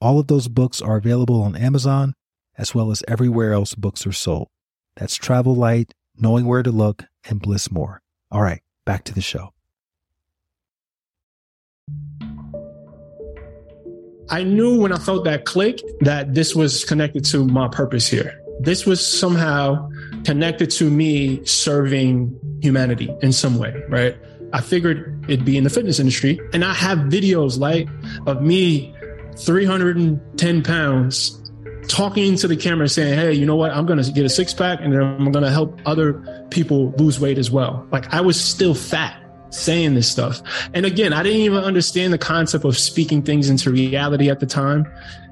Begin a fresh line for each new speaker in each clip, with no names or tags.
All of those books are available on Amazon as well as everywhere else books are sold. That's Travel Light, Knowing Where to Look, and Bliss More. All right, back to the show.
I knew when I felt that click that this was connected to my purpose here. This was somehow connected to me serving humanity in some way, right? I figured it'd be in the fitness industry. And I have videos like of me 310 pounds talking to the camera saying, Hey, you know what? I'm going to get a six pack and then I'm going to help other people lose weight as well. Like I was still fat saying this stuff. And again, I didn't even understand the concept of speaking things into reality at the time.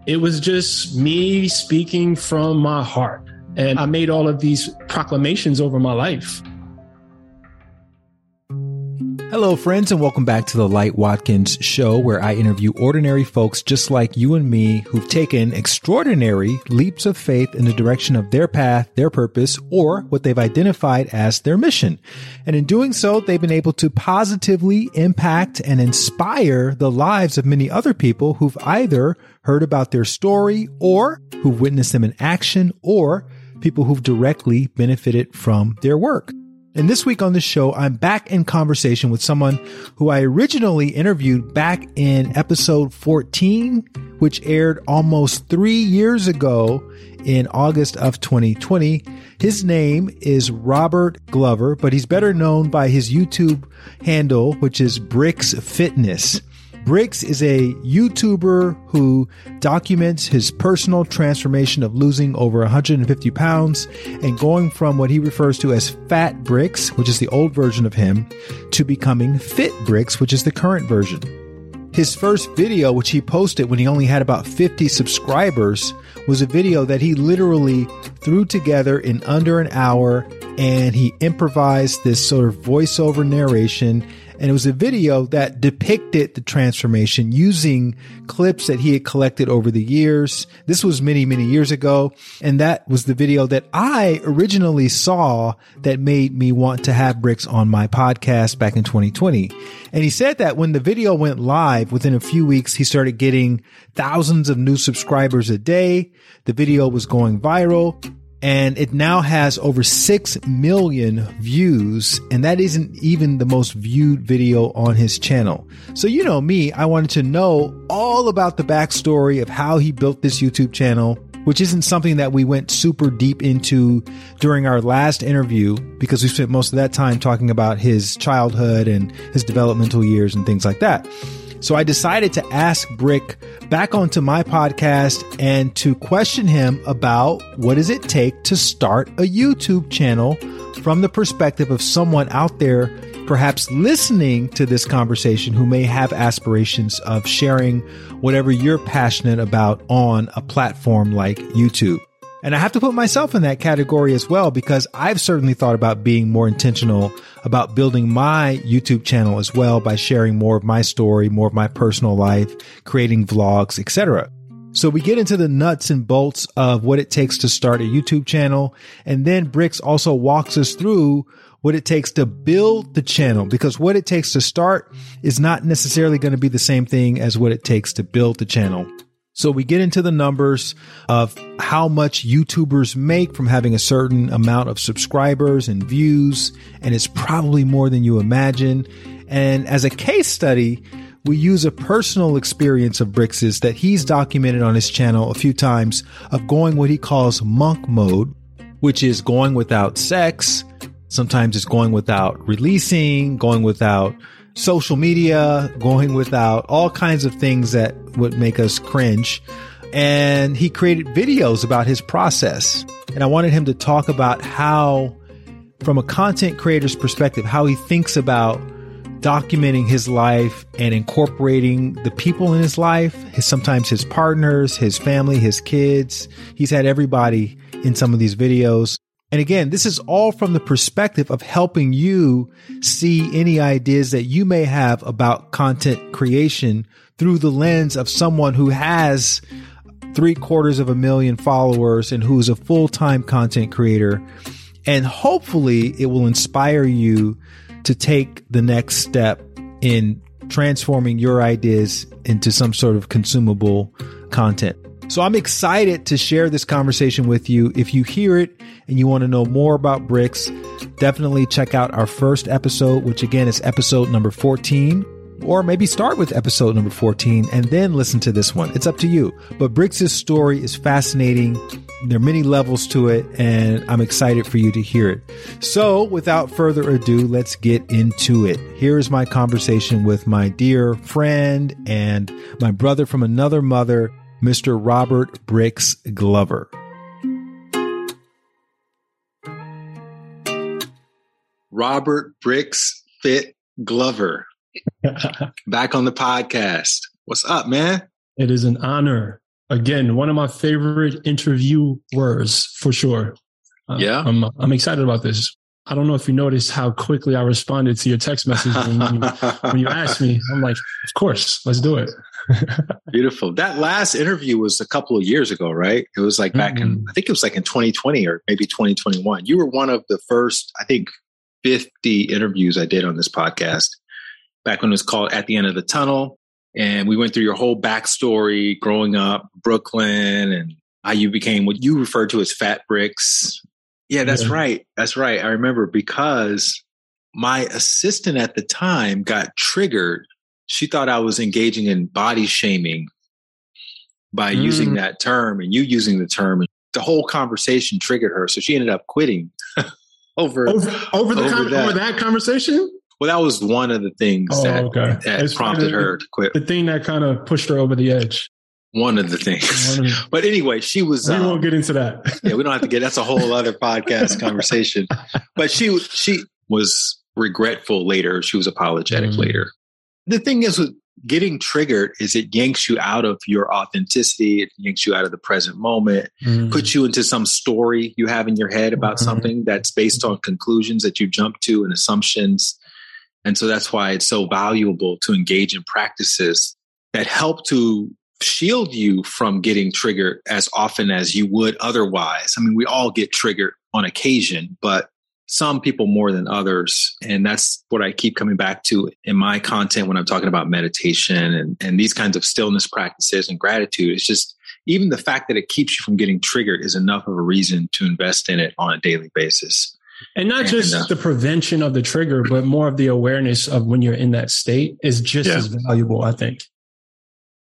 It was just me speaking from my heart. And I made all of these proclamations over my life.
Hello, friends, and welcome back to the Light Watkins Show, where I interview ordinary folks just like you and me who've taken extraordinary leaps of faith in the direction of their path, their purpose, or what they've identified as their mission. And in doing so, they've been able to positively impact and inspire the lives of many other people who've either heard about their story or who've witnessed them in action or people who've directly benefited from their work. And this week on the show, I'm back in conversation with someone who I originally interviewed back in episode 14, which aired almost three years ago in August of 2020. His name is Robert Glover, but he's better known by his YouTube handle, which is Brix Fitness. Brix is a YouTuber who documents his personal transformation of losing over 150 pounds and going from what he refers to as Fat Brix, which is the old version of him, to becoming Fit Brix, which is the current version. His first video, which he posted when he only had about 50 subscribers, was a video that he literally threw together in under an hour and he improvised this sort of voiceover narration and it was a video that depicted the transformation using clips that he had collected over the years. This was many, many years ago. And that was the video that I originally saw that made me want to have Brix on my podcast back in 2020. And he said that when the video went live within a few weeks, he started getting thousands of new subscribers a day. The video was going viral and it now has over 6 million views and that isn't even the most viewed video on his channel. So you know me, I wanted to know all about the backstory of how he built this YouTube channel, which isn't something that we went super deep into during our last interview because we spent most of that time talking about his childhood and his developmental years and things like that. So I decided to ask Brick back onto my podcast and to question him about what does it take to start a YouTube channel from the perspective of someone out there perhaps listening to this conversation who may have aspirations of sharing whatever you're passionate about on a platform like YouTube. And I have to put myself in that category as well because I've certainly thought about being more intentional about building my YouTube channel as well by sharing more of my story, more of my personal life, creating vlogs, etc. So we get into the nuts and bolts of what it takes to start a YouTube channel. And then Brix also walks us through what it takes to build the channel because what it takes to start is not necessarily going to be the same thing as what it takes to build the channel. So we get into the numbers of how much YouTubers make from having a certain amount of subscribers and views. And it's probably more than you imagine. And as a case study, we use a personal experience of Brix's that he's documented on his channel a few times of going what he calls monk mode, which is going without sex. Sometimes it's going without releasing, going without social media, going without all kinds of things that would make us cringe. And he created videos about his process. And I wanted him to talk about how, from a content creator's perspective, how he thinks about documenting his life and incorporating the people in his life, his, sometimes his partners, his family, his kids. He's had everybody in some of these videos. And again, this is all from the perspective of helping you see any ideas that you may have about content creation through the lens of someone who has three quarters of a million followers and who's a full time content creator. And hopefully it will inspire you to take the next step in transforming your ideas into some sort of consumable content. So I'm excited to share this conversation with you. If you hear it and you want to know more about Brix, definitely check out our first episode, which again is episode number 14 or maybe start with episode number 14 and then listen to this one. It's up to you. But Brix' story is fascinating. There are many levels to it, and I'm excited for you to hear it. So, without further ado, let's get into it. Here is my conversation with my dear friend and my brother from another mother, Mr. Robert Brix Glover.
Robert Brix Fit Glover. Back on the podcast. What's up, man?
It is an honor. Again, one of my favorite interviewers for sure.
Uh, yeah.
I'm, I'm excited about this. I don't know if you noticed how quickly I responded to your text message when you, when you asked me. I'm like, of course, let's do it.
Beautiful. That last interview was a couple of years ago, right? It was like back mm-hmm. in, I think it was like in 2020 or maybe 2021. You were one of the first, I think, 50 interviews I did on this podcast back when it was called At the End of the Tunnel. And we went through your whole backstory growing up, Brooklyn, and how you became what you refer to as Fat Brix. Yeah, that's yeah. right. That's right. I remember because my assistant at the time got triggered. She thought I was engaging in body shaming by mm. using that term and you using the term. The whole conversation triggered her. So she ended up quitting over,
over, over, the over, con- that. over that conversation.
Well, that was one of the things oh, that, okay. that prompted the, her to quit.
The thing that kind of pushed her over the edge.
One of the things. Of the, but anyway, she was.
We um, won't get into that.
yeah, we don't have to get. That's a whole other podcast conversation. But she she was regretful later. She was apologetic mm. later. The thing is with getting triggered is it yanks you out of your authenticity. It yanks you out of the present moment, mm. puts you into some story you have in your head about mm-hmm. something that's based on conclusions that you jump to and assumptions and so that's why it's so valuable to engage in practices that help to shield you from getting triggered as often as you would otherwise. I mean, we all get triggered on occasion, but some people more than others. And that's what I keep coming back to in my content when I'm talking about meditation and, and these kinds of stillness practices and gratitude. It's just even the fact that it keeps you from getting triggered is enough of a reason to invest in it on a daily basis.
And not just uh, the prevention of the trigger, but more of the awareness of when you're in that state is just yeah. as valuable, I think.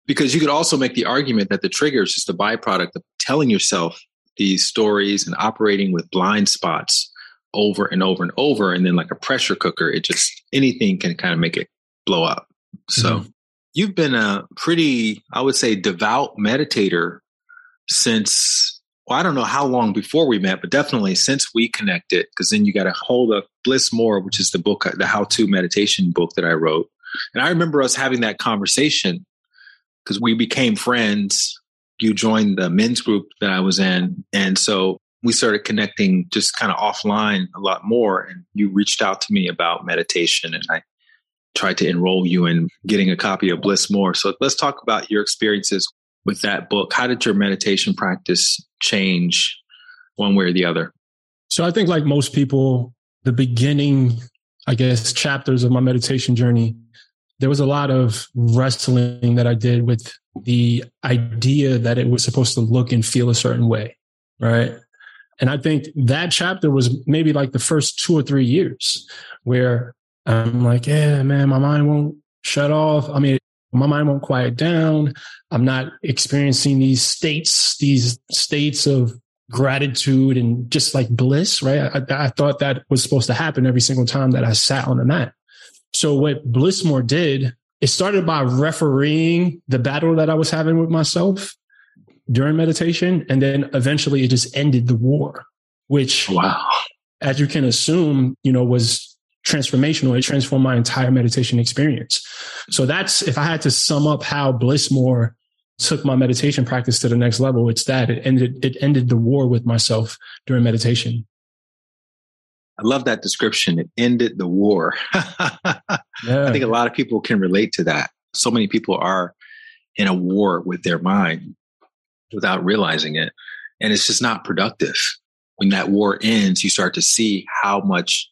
Because you could also make the argument that the trigger is just a byproduct of telling yourself these stories and operating with blind spots over and over and over. And then, like a pressure cooker, it just anything can kind of make it blow up. So, mm-hmm. you've been a pretty, I would say, devout meditator since well, I don't know how long before we met, but definitely since we connected, because then you got a hold of Bliss More, which is the book, the how to meditation book that I wrote. And I remember us having that conversation because we became friends. You joined the men's group that I was in. And so we started connecting just kind of offline a lot more. And you reached out to me about meditation and I tried to enroll you in getting a copy of Bliss More. So let's talk about your experiences with that book. How did your meditation practice change one way or the other?
So I think, like most people, the beginning, I guess, chapters of my meditation journey, there was a lot of wrestling that I did with the idea that it was supposed to look and feel a certain way. Right. And I think that chapter was maybe like the first two or three years where I'm like, yeah, man, my mind won't shut off. I mean, my mind won't quiet down. I'm not experiencing these states, these states of gratitude and just like bliss, right? I, I, thought that was supposed to happen every single time that I sat on the mat. So what Bliss More did, it started by refereeing the battle that I was having with myself during meditation. And then eventually it just ended the war, which,
wow.
as you can assume, you know, was transformational. It transformed my entire meditation experience. So that's, if I had to sum up how Bliss More took my meditation practice to the next level, it's that it ended, it ended the war with myself during meditation.
I love that description. It ended the war. yeah. I think a lot of people can relate to that. So many people are in a war with their mind without realizing it. And it's just not productive. When that war ends, you start to see how much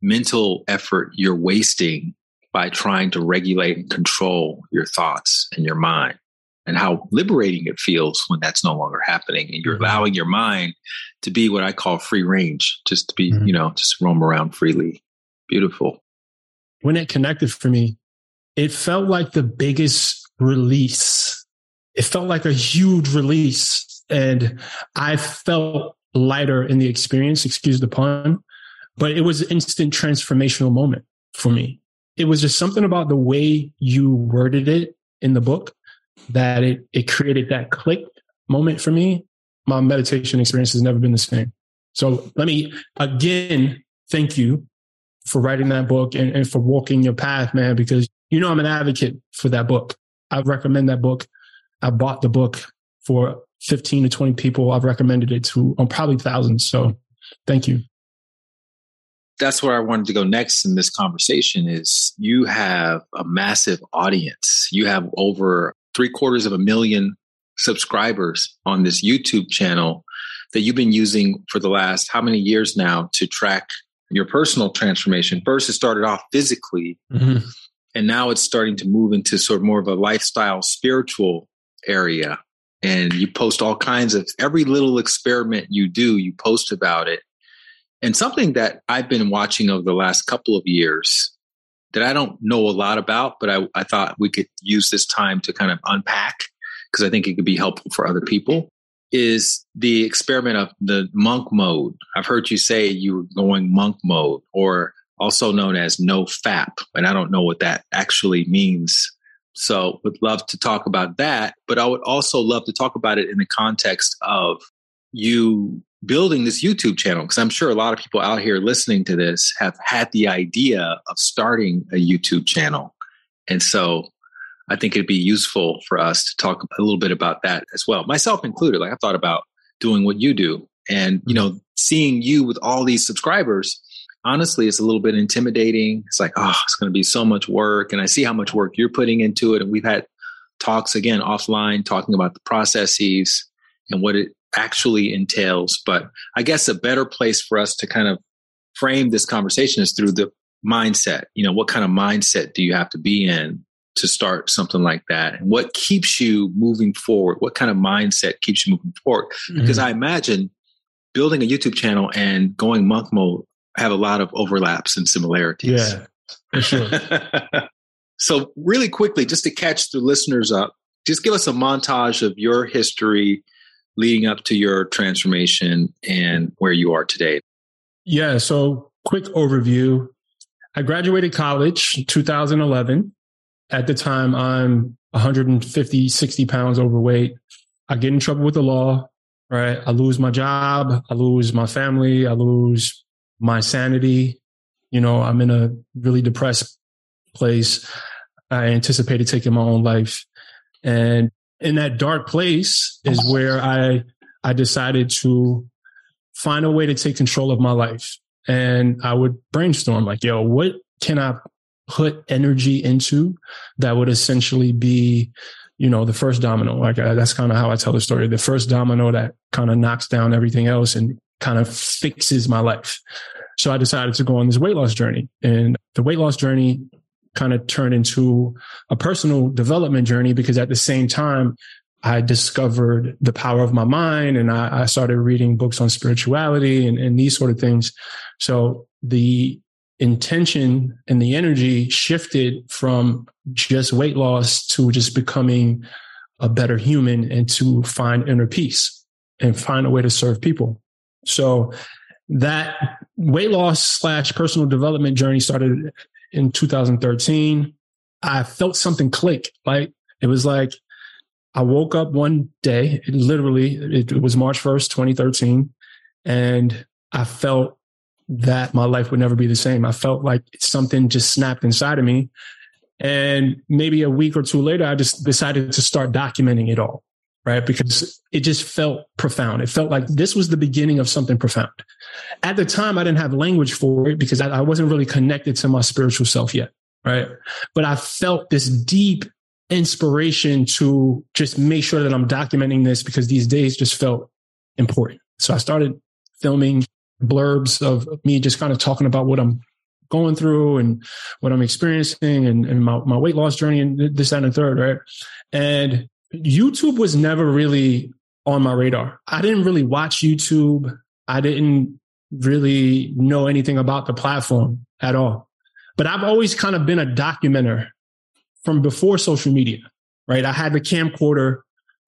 mental effort you're wasting by trying to regulate and control your thoughts and your mind and how liberating it feels when that's no longer happening and you're mm-hmm. allowing your mind to be what I call free range, just to be, mm-hmm. you know, just roam around freely. Beautiful.
When it connected for me, it felt like the biggest release. It felt like a huge release and I felt lighter in the experience, excuse the pun, but it was an instant transformational moment for me. It was just something about the way you worded it in the book that it, it created that click moment for me. My meditation experience has never been the same. So let me again thank you for writing that book and, and for walking your path, man, because you know I'm an advocate for that book. I recommend that book. I bought the book for 15 to 20 people. I've recommended it to on probably thousands. So thank you
that's where I wanted to go next in this conversation is you have a massive audience. You have over three quarters of a million subscribers on this YouTube channel that you've been using for the last how many years now to track your personal transformation. First, it started off physically, mm-hmm. and now it's starting to move into sort of more of a lifestyle, spiritual area. And you post all kinds of every little experiment you do, you post about it. And something that I've been watching over the last couple of years that I don't know a lot about, but I, I thought we could use this time to kind of unpack because I think it could be helpful for other people is the experiment of the monk mode. I've heard you say you were going monk mode or also known as no fap. And I don't know what that actually means. So would love to talk about that, but I would also love to talk about it in the context of you building this YouTube channel because I'm sure a lot of people out here listening to this have had the idea of starting a YouTube channel. And so I think it'd be useful for us to talk a little bit about that as well, myself included. Like I thought about doing what you do and, you mm-hmm. know, seeing you with all these subscribers. Honestly, it's a little bit intimidating. It's like, oh, it's going to be so much work. And I see how much work you're putting into it. And we've had talks again offline talking about the processes and what it actually entails. But I guess a better place for us to kind of frame this conversation is through the mindset. You know, what kind of mindset do you have to be in to start something like that? And what keeps you moving forward? What kind of mindset keeps you moving forward? Mm-hmm. Because I imagine building a YouTube channel and going monk mode have a lot of overlaps and similarities.
Yeah, for sure.
so, really quickly, just to catch the listeners up, just give us a montage of your history leading up to your transformation and where you are today?
Yeah. So, quick overview. I graduated college 2011. At the time, I'm 150, 60 pounds overweight. I get in trouble with the law, right? I lose my job. I lose my family. I lose my sanity. You know, I'm in a really depressed place. I anticipated taking my own life. And in that dark place is where I I decided to find a way to take control of my life. And I would brainstorm like, yo, what can I put energy into that would essentially be, you know, the first domino. Like uh, that's kind of how I tell the story. The first domino that kind of knocks down everything else and kind of fixes my life. So I decided to go on this weight loss journey and the weight loss journey kind of turned into a personal development journey because at the same time, I discovered the power of my mind and I, I started reading books on spirituality and, and these sort of things. So the intention and the energy shifted from just weight loss to just becoming a better human and to find inner peace and find a way to serve people. So that weight loss slash personal development journey started in 2013, I felt something click. Like it was like I woke up one day, it literally, it, it was March 1st, 2013, and I felt that my life would never be the same. I felt like something just snapped inside of me. And maybe a week or two later, I just decided to start documenting it all, right? Because it just felt profound. It felt like this was the beginning of something profound. At the time, I didn't have language for it because I, I wasn't really connected to my spiritual self yet, right? But I felt this deep inspiration to just make sure that I'm documenting this because these days just felt important. So I started filming blurbs of me just kind of talking about what I'm going through and what I'm experiencing and, and my, my weight loss journey and this, that, and the third, right? And YouTube was never really on my radar. I didn't really watch YouTube. I didn't really know anything about the platform at all. But I've always kind of been a documenter from before social media, right? I had the camcorder.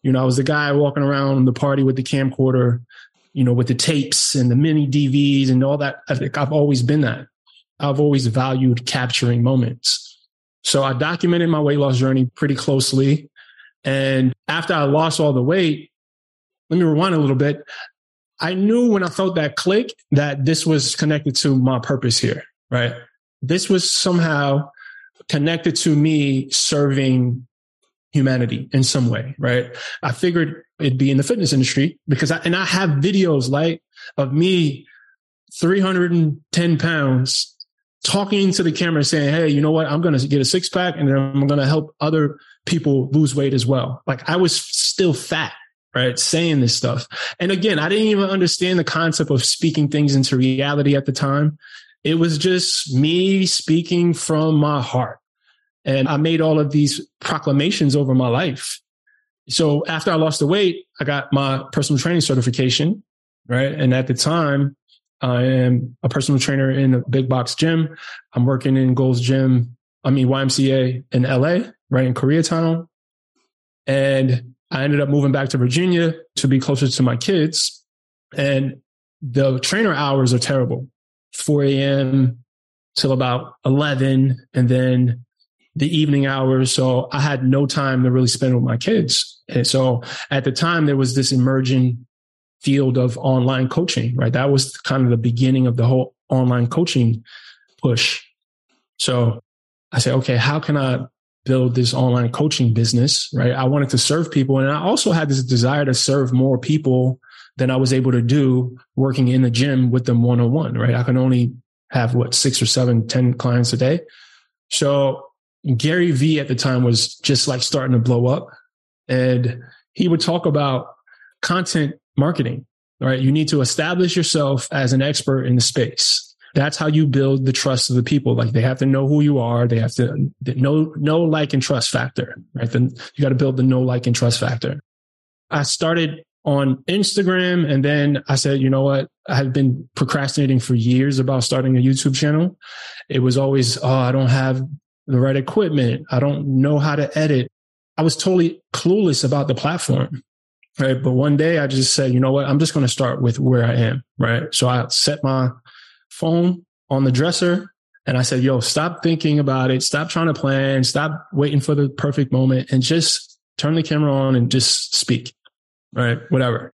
You know, I was the guy walking around the party with the camcorder, you know, with the tapes and the mini DVs and all that. I think I've always been that. I've always valued capturing moments. So I documented my weight loss journey pretty closely. And after I lost all the weight, let me rewind a little bit. I knew when I felt that click that this was connected to my purpose here, right? This was somehow connected to me serving humanity in some way, right? I figured it'd be in the fitness industry because I, and I have videos like of me 310 pounds talking to the camera saying, Hey, you know what? I'm going to get a six pack and I'm going to help other people lose weight as well. Like I was still fat, right? Saying this stuff. And again, I didn't even understand the concept of speaking things into reality at the time. It was just me speaking from my heart. And I made all of these proclamations over my life. So after I lost the weight, I got my personal training certification, right? And at the time, I am a personal trainer in a big box gym. I'm working in Gold's Gym, I mean YMCA in LA, right in Koreatown. And I ended up moving back to Virginia to be closer to my kids. And the trainer hours are terrible. 4 a.m. till about 11 and then the evening hours. So I had no time to really spend with my kids. And so at the time there was this emerging field of online coaching, right? That was kind of the beginning of the whole online coaching push. So I said, okay, how can I build this online coaching business, right? I wanted to serve people. And I also had this desire to serve more people than I was able to do working in the gym with them one on one, right? I can only have what six or seven, ten clients a day. So Gary Vee at the time was just like starting to blow up and he would talk about content marketing, right? You need to establish yourself as an expert in the space. That's how you build the trust of the people. Like they have to know who you are. They have to know, know, like, and trust factor, right? Then you got to build the know, like, and trust factor. I started on Instagram and then I said, you know what? I have been procrastinating for years about starting a YouTube channel. It was always, oh, I don't have the right equipment. I don't know how to edit. I was totally clueless about the platform. Right. But one day I just said, you know what? I'm just going to start with where I am. Right. So I set my phone on the dresser and I said, yo, stop thinking about it. Stop trying to plan. Stop waiting for the perfect moment and just turn the camera on and just speak. Right. Whatever.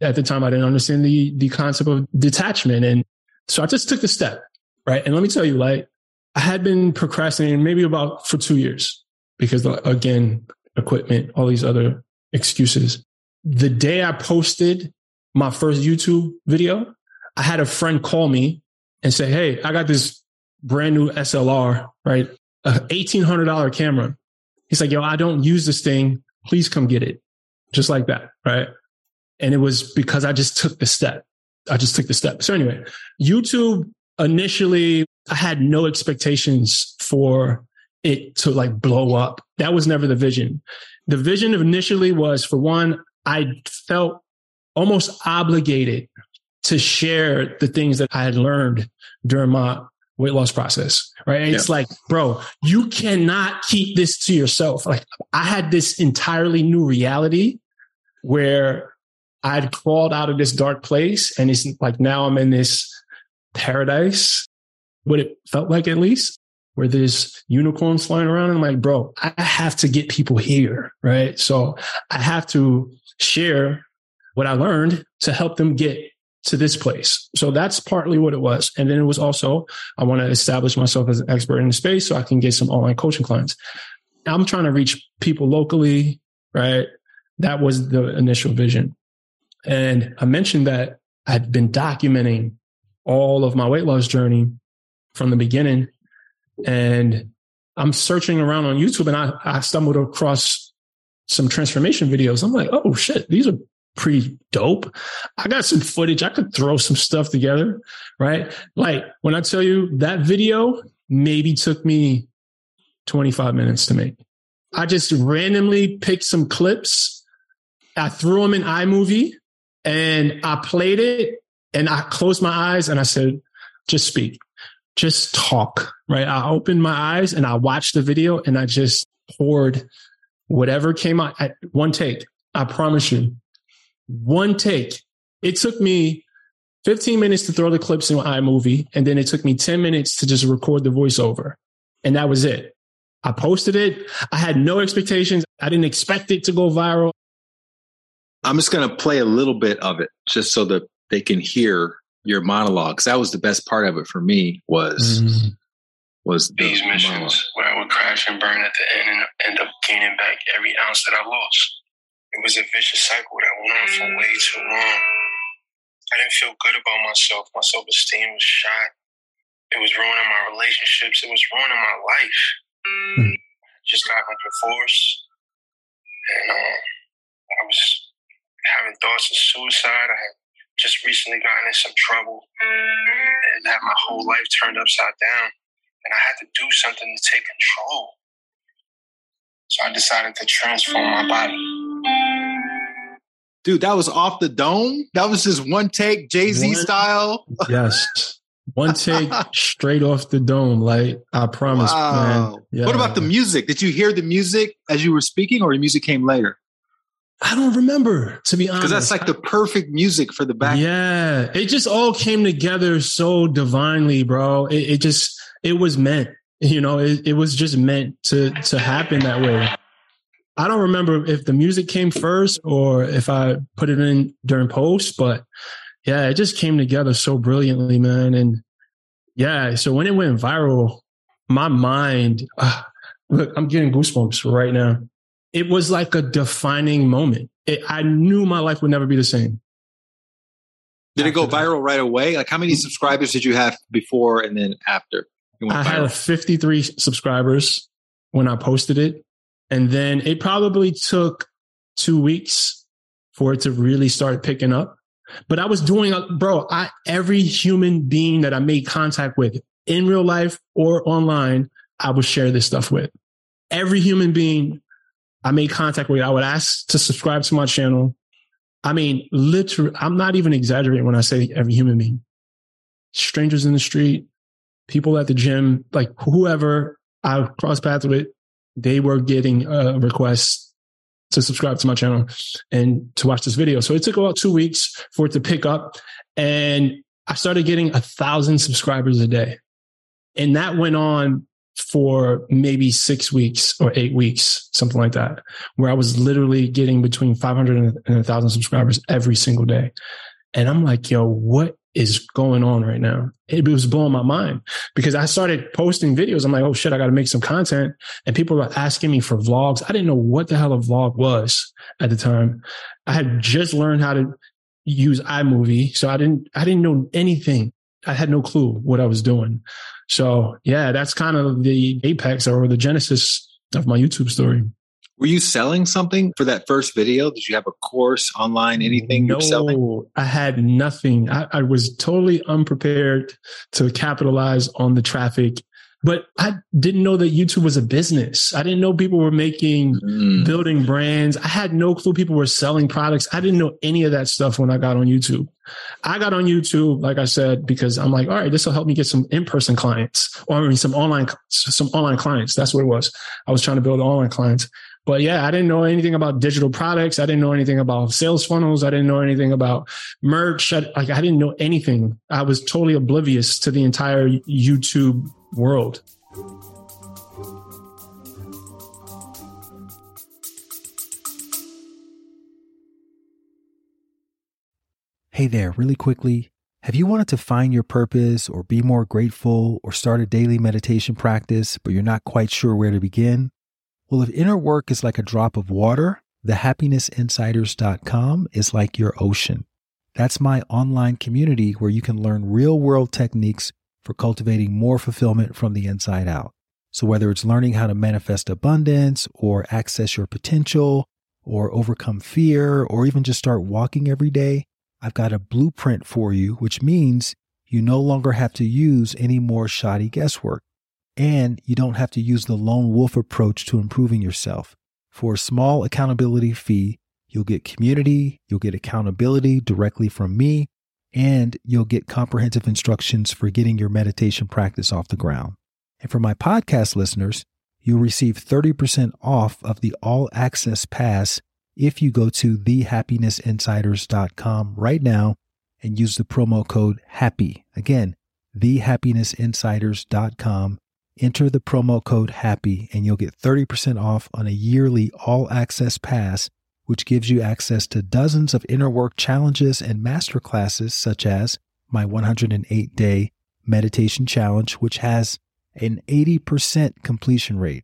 At the time, I didn't understand the, the concept of detachment. And so I just took the step. Right. And let me tell you, like, I had been procrastinating maybe about for two years because uh, again, equipment, all these other excuses the day I posted my first YouTube video, I had a friend call me and say, Hey, I got this brand new SLR, right? A $1,800 camera. He's like, yo, I don't use this thing. Please come get it. Just like that. Right. And it was because I just took the step. I just took the step. So anyway, YouTube initially, I had no expectations for it to like blow up. That was never the vision. The vision initially was for one, I felt almost obligated to share the things that I had learned during my weight loss process. Right. Yeah. It's like, bro, you cannot keep this to yourself. Like I had this entirely new reality where I'd crawled out of this dark place and it's like now I'm in this paradise, what it felt like at least where there's unicorns flying around. And I'm like, bro, I have to get people here. Right. So I have to share what I learned to help them get to this place. So that's partly what it was. And then it was also, I want to establish myself as an expert in the space so I can get some online coaching clients. I'm trying to reach people locally, right? That was the initial vision. And I mentioned that I'd been documenting all of my weight loss journey from the beginning. And I'm searching around on YouTube and I, I stumbled across some transformation videos. I'm like, oh shit, these are pretty dope. I got some footage. I could throw some stuff together, right? Like when I tell you that video maybe took me 25 minutes to make. I just randomly picked some clips. I threw them in iMovie and I played it and I closed my eyes and I said, just speak, just talk, right? I opened my eyes and I watched the video and I just poured whatever came out at one take. I promise you, one take. It took me 15 minutes to throw the clips in iMovie, and then it took me 10 minutes to just record the voiceover. And that was it. I posted it. I had no expectations. I didn't expect it to go viral.
I'm just going to play a little bit of it just so that they can hear your monologues. That was the best part of it for me was mm-hmm. was
the these missions monologue. where I would crash and burn at the end and end up gaining back every ounce that I lost. It was a vicious cycle that went on for way too long. I didn't feel good about myself. My self esteem was shot. It was ruining my relationships. It was ruining my life. Mm. Just got a force, and um, I was having thoughts of suicide. I had just recently gotten in some trouble and had my whole life turned upside down. And I had to do something to take control. So I decided to transform my body.
Dude, that was off the dome. That was just one take, Jay Z style.
yes. One take straight off the dome. Like, I promise, wow. man.
Yeah. What about the music? Did you hear the music as you were speaking, or the music came later?
I don't remember, to be honest.
Because that's like the perfect music for the back.
Yeah. It just all came together so divinely, bro. It, it just, it was meant. You know, it, it was just meant to to happen that way. I don't remember if the music came first or if I put it in during post, but yeah, it just came together so brilliantly, man. And yeah, so when it went viral, my mind, uh, look, I'm getting goosebumps right now. It was like a defining moment. It, I knew my life would never be the same.
Did it go viral right away? Like, how many subscribers did you have before and then after?
I had 53 subscribers when I posted it. And then it probably took two weeks for it to really start picking up. But I was doing, bro, I, every human being that I made contact with in real life or online, I would share this stuff with. Every human being I made contact with, I would ask to subscribe to my channel. I mean, literally, I'm not even exaggerating when I say every human being. Strangers in the street, people at the gym, like whoever I crossed paths with, they were getting uh, a request to subscribe to my channel and to watch this video. So it took about two weeks for it to pick up. And I started getting a thousand subscribers a day. And that went on for maybe six weeks or eight weeks, something like that, where I was literally getting between 500 and 1,000 subscribers every single day. And I'm like, yo, what is going on right now? It was blowing my mind because I started posting videos. I'm like, oh shit, I got to make some content. And people were asking me for vlogs. I didn't know what the hell a vlog was at the time. I had just learned how to use iMovie. So I didn't, I didn't know anything. I had no clue what I was doing. So yeah, that's kind of the apex or the genesis of my YouTube story.
Were you selling something for that first video? Did you have a course online, anything
no,
selling?
I had nothing. I, I, was totally unprepared to capitalize on the traffic. But I didn't know that YouTube was a business. I didn't know people were making, mm. building brands. I had no clue people were selling products. I didn't know any of that stuff when I got on YouTube. I got on YouTube, like I said, because I'm like, all right, this will help me get some in-person clients or I mean, some online, some online clients. That's what it was. I was trying to build online clients. But yeah, I didn't know anything about digital products. I didn't know anything about sales funnels. I didn't know anything about merch. I, like I didn't know anything. I was totally oblivious to the entire YouTube world.
Hey there, really quickly. Have you wanted to find your purpose or be more grateful or start a daily meditation practice, but you're not quite sure where to begin? Well, if inner work is like a drop of water, thehappinessinsiders.com is like your ocean. That's my online community where you can learn real world techniques for cultivating more fulfillment from the inside out. So, whether it's learning how to manifest abundance or access your potential or overcome fear or even just start walking every day, I've got a blueprint for you, which means you no longer have to use any more shoddy guesswork. And you don't have to use the lone wolf approach to improving yourself. For a small accountability fee, you'll get community, you'll get accountability directly from me, and you'll get comprehensive instructions for getting your meditation practice off the ground. And for my podcast listeners, you'll receive 30% off of the all access pass if you go to thehappinessinsiders.com right now and use the promo code HAPPY. Again, thehappinessinsiders.com. Enter the promo code HAPPY and you'll get 30% off on a yearly all access pass, which gives you access to dozens of inner work challenges and masterclasses, such as my 108 day meditation challenge, which has an 80% completion rate.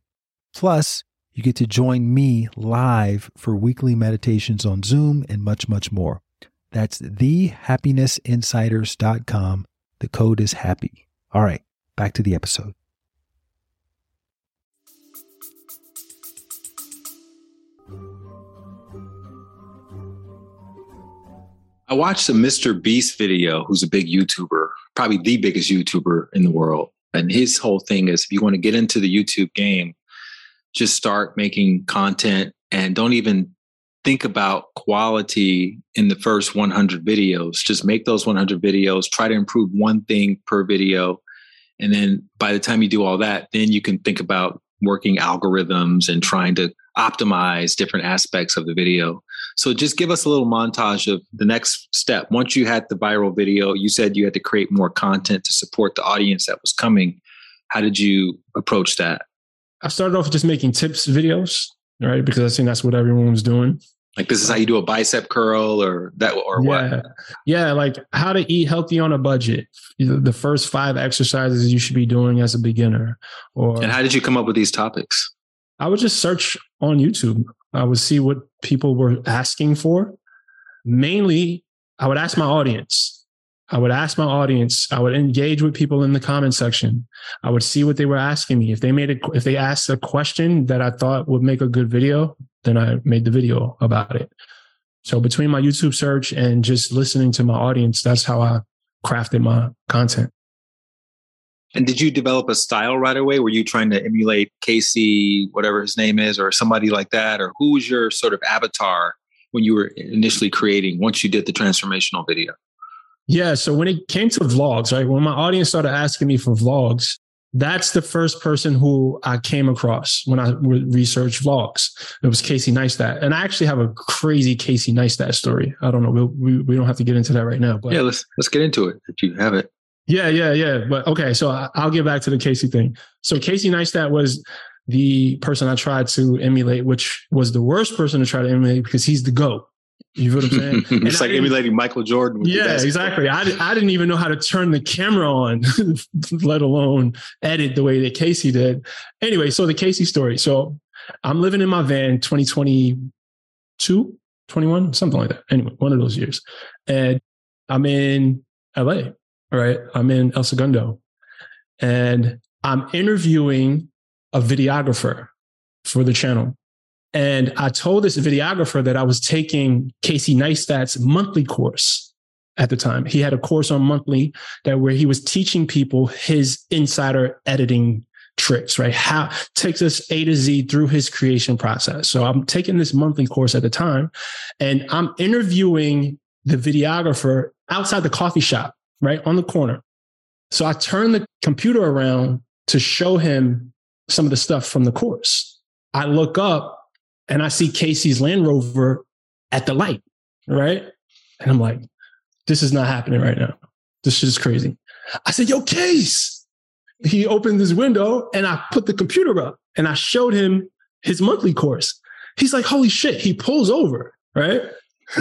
Plus, you get to join me live for weekly meditations on Zoom and much, much more. That's thehappinessinsiders.com. The code is happy. All right, back to the episode.
I watched a Mr. Beast video, who's a big YouTuber, probably the biggest YouTuber in the world. And his whole thing is if you want to get into the YouTube game, just start making content and don't even think about quality in the first 100 videos. Just make those 100 videos, try to improve one thing per video. And then by the time you do all that, then you can think about working algorithms and trying to optimize different aspects of the video. So just give us a little montage of the next step. Once you had the viral video, you said you had to create more content to support the audience that was coming. How did you approach that?
I started off just making tips videos, right? Because I think that's what everyone was doing.
Like this is how you do a bicep curl or that or
yeah.
what?
Yeah, like how to eat healthy on a budget. The first five exercises you should be doing as a beginner. Or
And how did you come up with these topics?
I would just search on YouTube. I would see what people were asking for. Mainly, I would ask my audience. I would ask my audience. I would engage with people in the comment section. I would see what they were asking me. If they made a, if they asked a question that I thought would make a good video, then I made the video about it. So between my YouTube search and just listening to my audience, that's how I crafted my content.
And did you develop a style right away? Were you trying to emulate Casey, whatever his name is, or somebody like that? Or who was your sort of avatar when you were initially creating once you did the transformational video?
Yeah. So when it came to vlogs, right, when my audience started asking me for vlogs, that's the first person who I came across when I researched vlogs. It was Casey Neistat. And I actually have a crazy Casey Neistat story. I don't know. We, we, we don't have to get into that right now. But
yeah, let's let's get into it if you have it.
Yeah, yeah, yeah. But okay, so I'll get back to the Casey thing. So Casey Neistat was the person I tried to emulate, which was the worst person to try to emulate because he's the GOAT. You know what I'm saying?
it's like emulating Michael Jordan.
yeah, exactly. I, I didn't even know how to turn the camera on, let alone edit the way that Casey did. Anyway, so the Casey story. So I'm living in my van 2022, 21, something like that. Anyway, one of those years. And I'm in LA, right? I'm in El Segundo. And I'm interviewing a videographer for the channel. And I told this videographer that I was taking Casey Neistat's monthly course at the time. He had a course on monthly that where he was teaching people his insider editing tricks, right? How takes us A to Z through his creation process. So I'm taking this monthly course at the time and I'm interviewing the videographer outside the coffee shop, right on the corner. So I turn the computer around to show him some of the stuff from the course. I look up and I see Casey's Land Rover at the light, right? And I'm like, this is not happening right now. This shit is crazy. I said, yo, Case. He opened his window and I put the computer up and I showed him his monthly course. He's like, holy shit. He pulls over, right?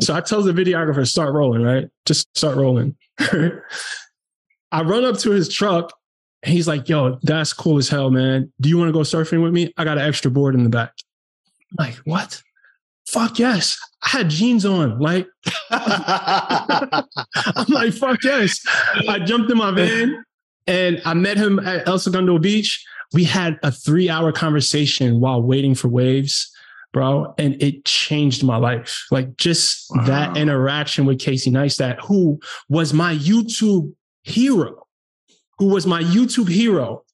so I tell the videographer, start rolling, right? Just start rolling. I run up to his truck. And he's like, yo, that's cool as hell, man. Do you want to go surfing with me? I got an extra board in the back. I'm like, what? Fuck yes. I had jeans on. Like, I'm like, fuck yes. I jumped in my van and I met him at El Segundo Beach. We had a three hour conversation while waiting for waves, bro. And it changed my life. Like just wow. that interaction with Casey Neistat, who was my YouTube hero, who was my YouTube hero.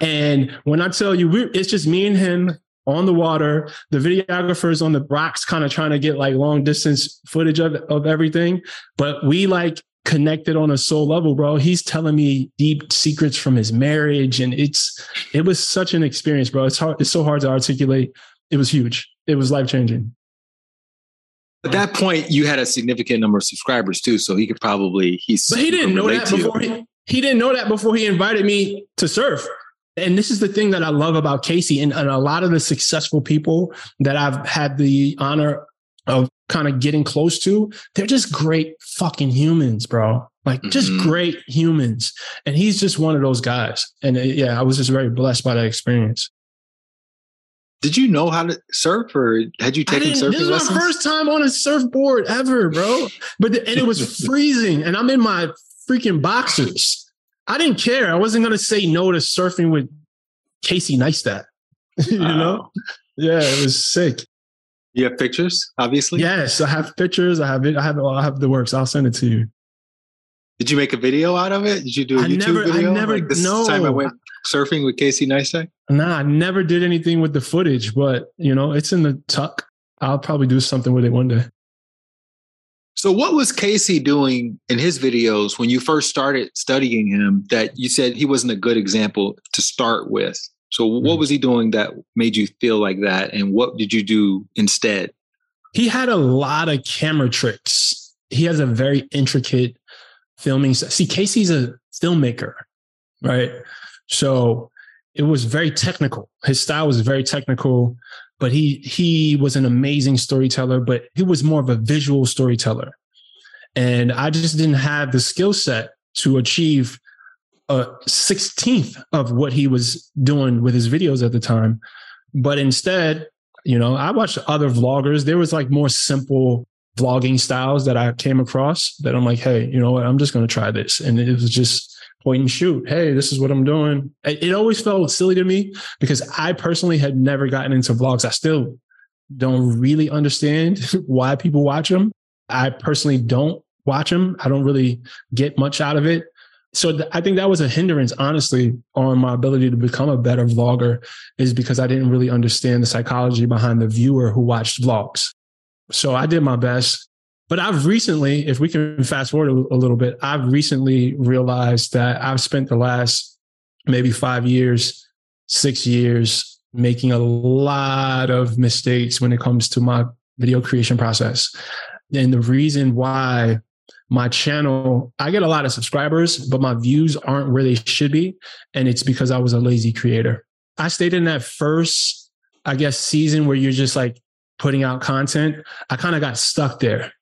And when I tell you, it's just me and him on the water. The videographer's on the rocks, kind of trying to get like long distance footage of, of everything. But we like connected on a soul level, bro. He's telling me deep secrets from his marriage. And it's, it was such an experience, bro. It's hard. It's so hard to articulate. It was huge. It was life changing.
At that point, you had a significant number of subscribers too, so he could probably he's.
But he didn't know that before he, he didn't know that before he invited me to surf. And this is the thing that I love about Casey and, and a lot of the successful people that I've had the honor of kind of getting close to, they're just great fucking humans, bro. Like just mm-hmm. great humans. And he's just one of those guys. And uh, yeah, I was just very blessed by that experience.
Did you know how to surf or had you taken surfing
This is
lessons?
my first time on a surfboard ever, bro. But the, and it was freezing and I'm in my freaking boxers. I didn't care. I wasn't going to say no to surfing with Casey Neistat. you wow. know? Yeah, it was sick.
You have pictures, obviously.
Yes, I have pictures. I have it. I have. I have the works. I'll send it to you.
Did you make a video out of it? Did you do a I YouTube
never,
video?
I never.
Like this
no.
time I went surfing with Casey Neistat.
Nah, I never did anything with the footage, but you know, it's in the tuck. I'll probably do something with it one day.
So, what was Casey doing in his videos when you first started studying him that you said he wasn't a good example to start with? So, what mm-hmm. was he doing that made you feel like that? And what did you do instead?
He had a lot of camera tricks. He has a very intricate filming. See, Casey's a filmmaker, right? So, it was very technical. His style was very technical but he he was an amazing storyteller, but he was more of a visual storyteller. And I just didn't have the skill set to achieve a 16th of what he was doing with his videos at the time. But instead, you know, I watched other vloggers. There was like more simple vlogging styles that I came across that I'm like, hey, you know what? I'm just going to try this. And it was just point and shoot. Hey, this is what I'm doing. It always felt silly to me because I personally had never gotten into vlogs. I still don't really understand why people watch them. I personally don't watch them. I don't really get much out of it. So th- I think that was a hindrance, honestly, on my ability to become a better vlogger is because I didn't really understand the psychology behind the viewer who watched vlogs. So I did my best. But I've recently, if we can fast forward a, a little bit, I've recently realized that I've spent the last maybe five years, six years making a lot of mistakes when it comes to my video creation process. And the reason why my channel, I get a lot of subscribers, but my views aren't where they should be. And it's because I was a lazy creator. I stayed in that first, I guess, season where you're just like putting out content. I kind of got stuck there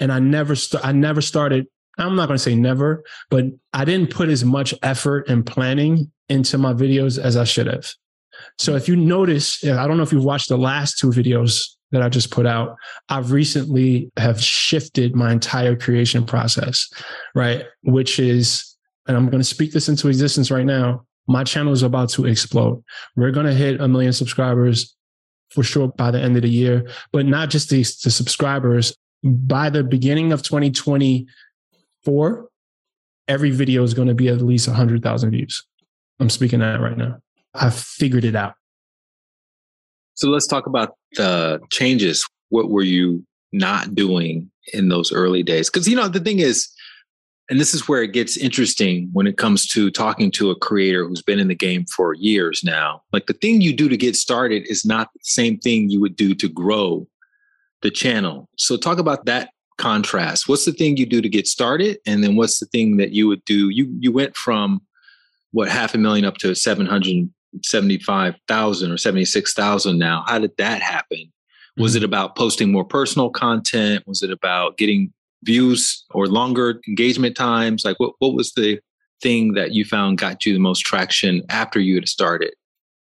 and I never st- I never started. I'm not going to say never, but I didn't put as much effort and planning into my videos as I should have. So if you notice, I don't know if you've watched the last two videos that I just put out, I've recently have shifted my entire creation process, right? Which is, and I'm going to speak this into existence right now. My channel is about to explode. We're going to hit a million subscribers for sure by the end of the year, but not just the, the subscribers by the beginning of 2024, every video is going to be at least 100,000 views. I'm speaking that right now. I've figured it out.
So let's talk about the changes. What were you not doing in those early days? Because, you know, the thing is, and this is where it gets interesting when it comes to talking to a creator who's been in the game for years now. Like the thing you do to get started is not the same thing you would do to grow the channel. So talk about that contrast. What's the thing you do to get started? And then what's the thing that you would do? You you went from what half a million up to 775,000 or 76,000 now. How did that happen? Was mm-hmm. it about posting more personal content? Was it about getting views or longer engagement times? Like what, what was the thing that you found got you the most traction after you had started?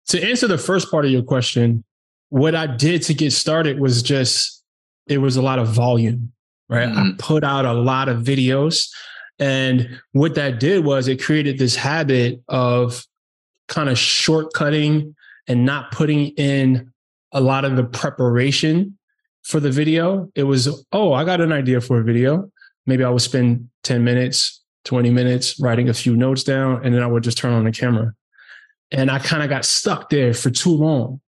To answer the first part of your question, what I did to get started was just it was a lot of volume, right? Mm-hmm. I put out a lot of videos. And what that did was it created this habit of kind of shortcutting and not putting in a lot of the preparation for the video. It was, oh, I got an idea for a video. Maybe I would spend 10 minutes, 20 minutes writing a few notes down, and then I would just turn on the camera. And I kind of got stuck there for too long.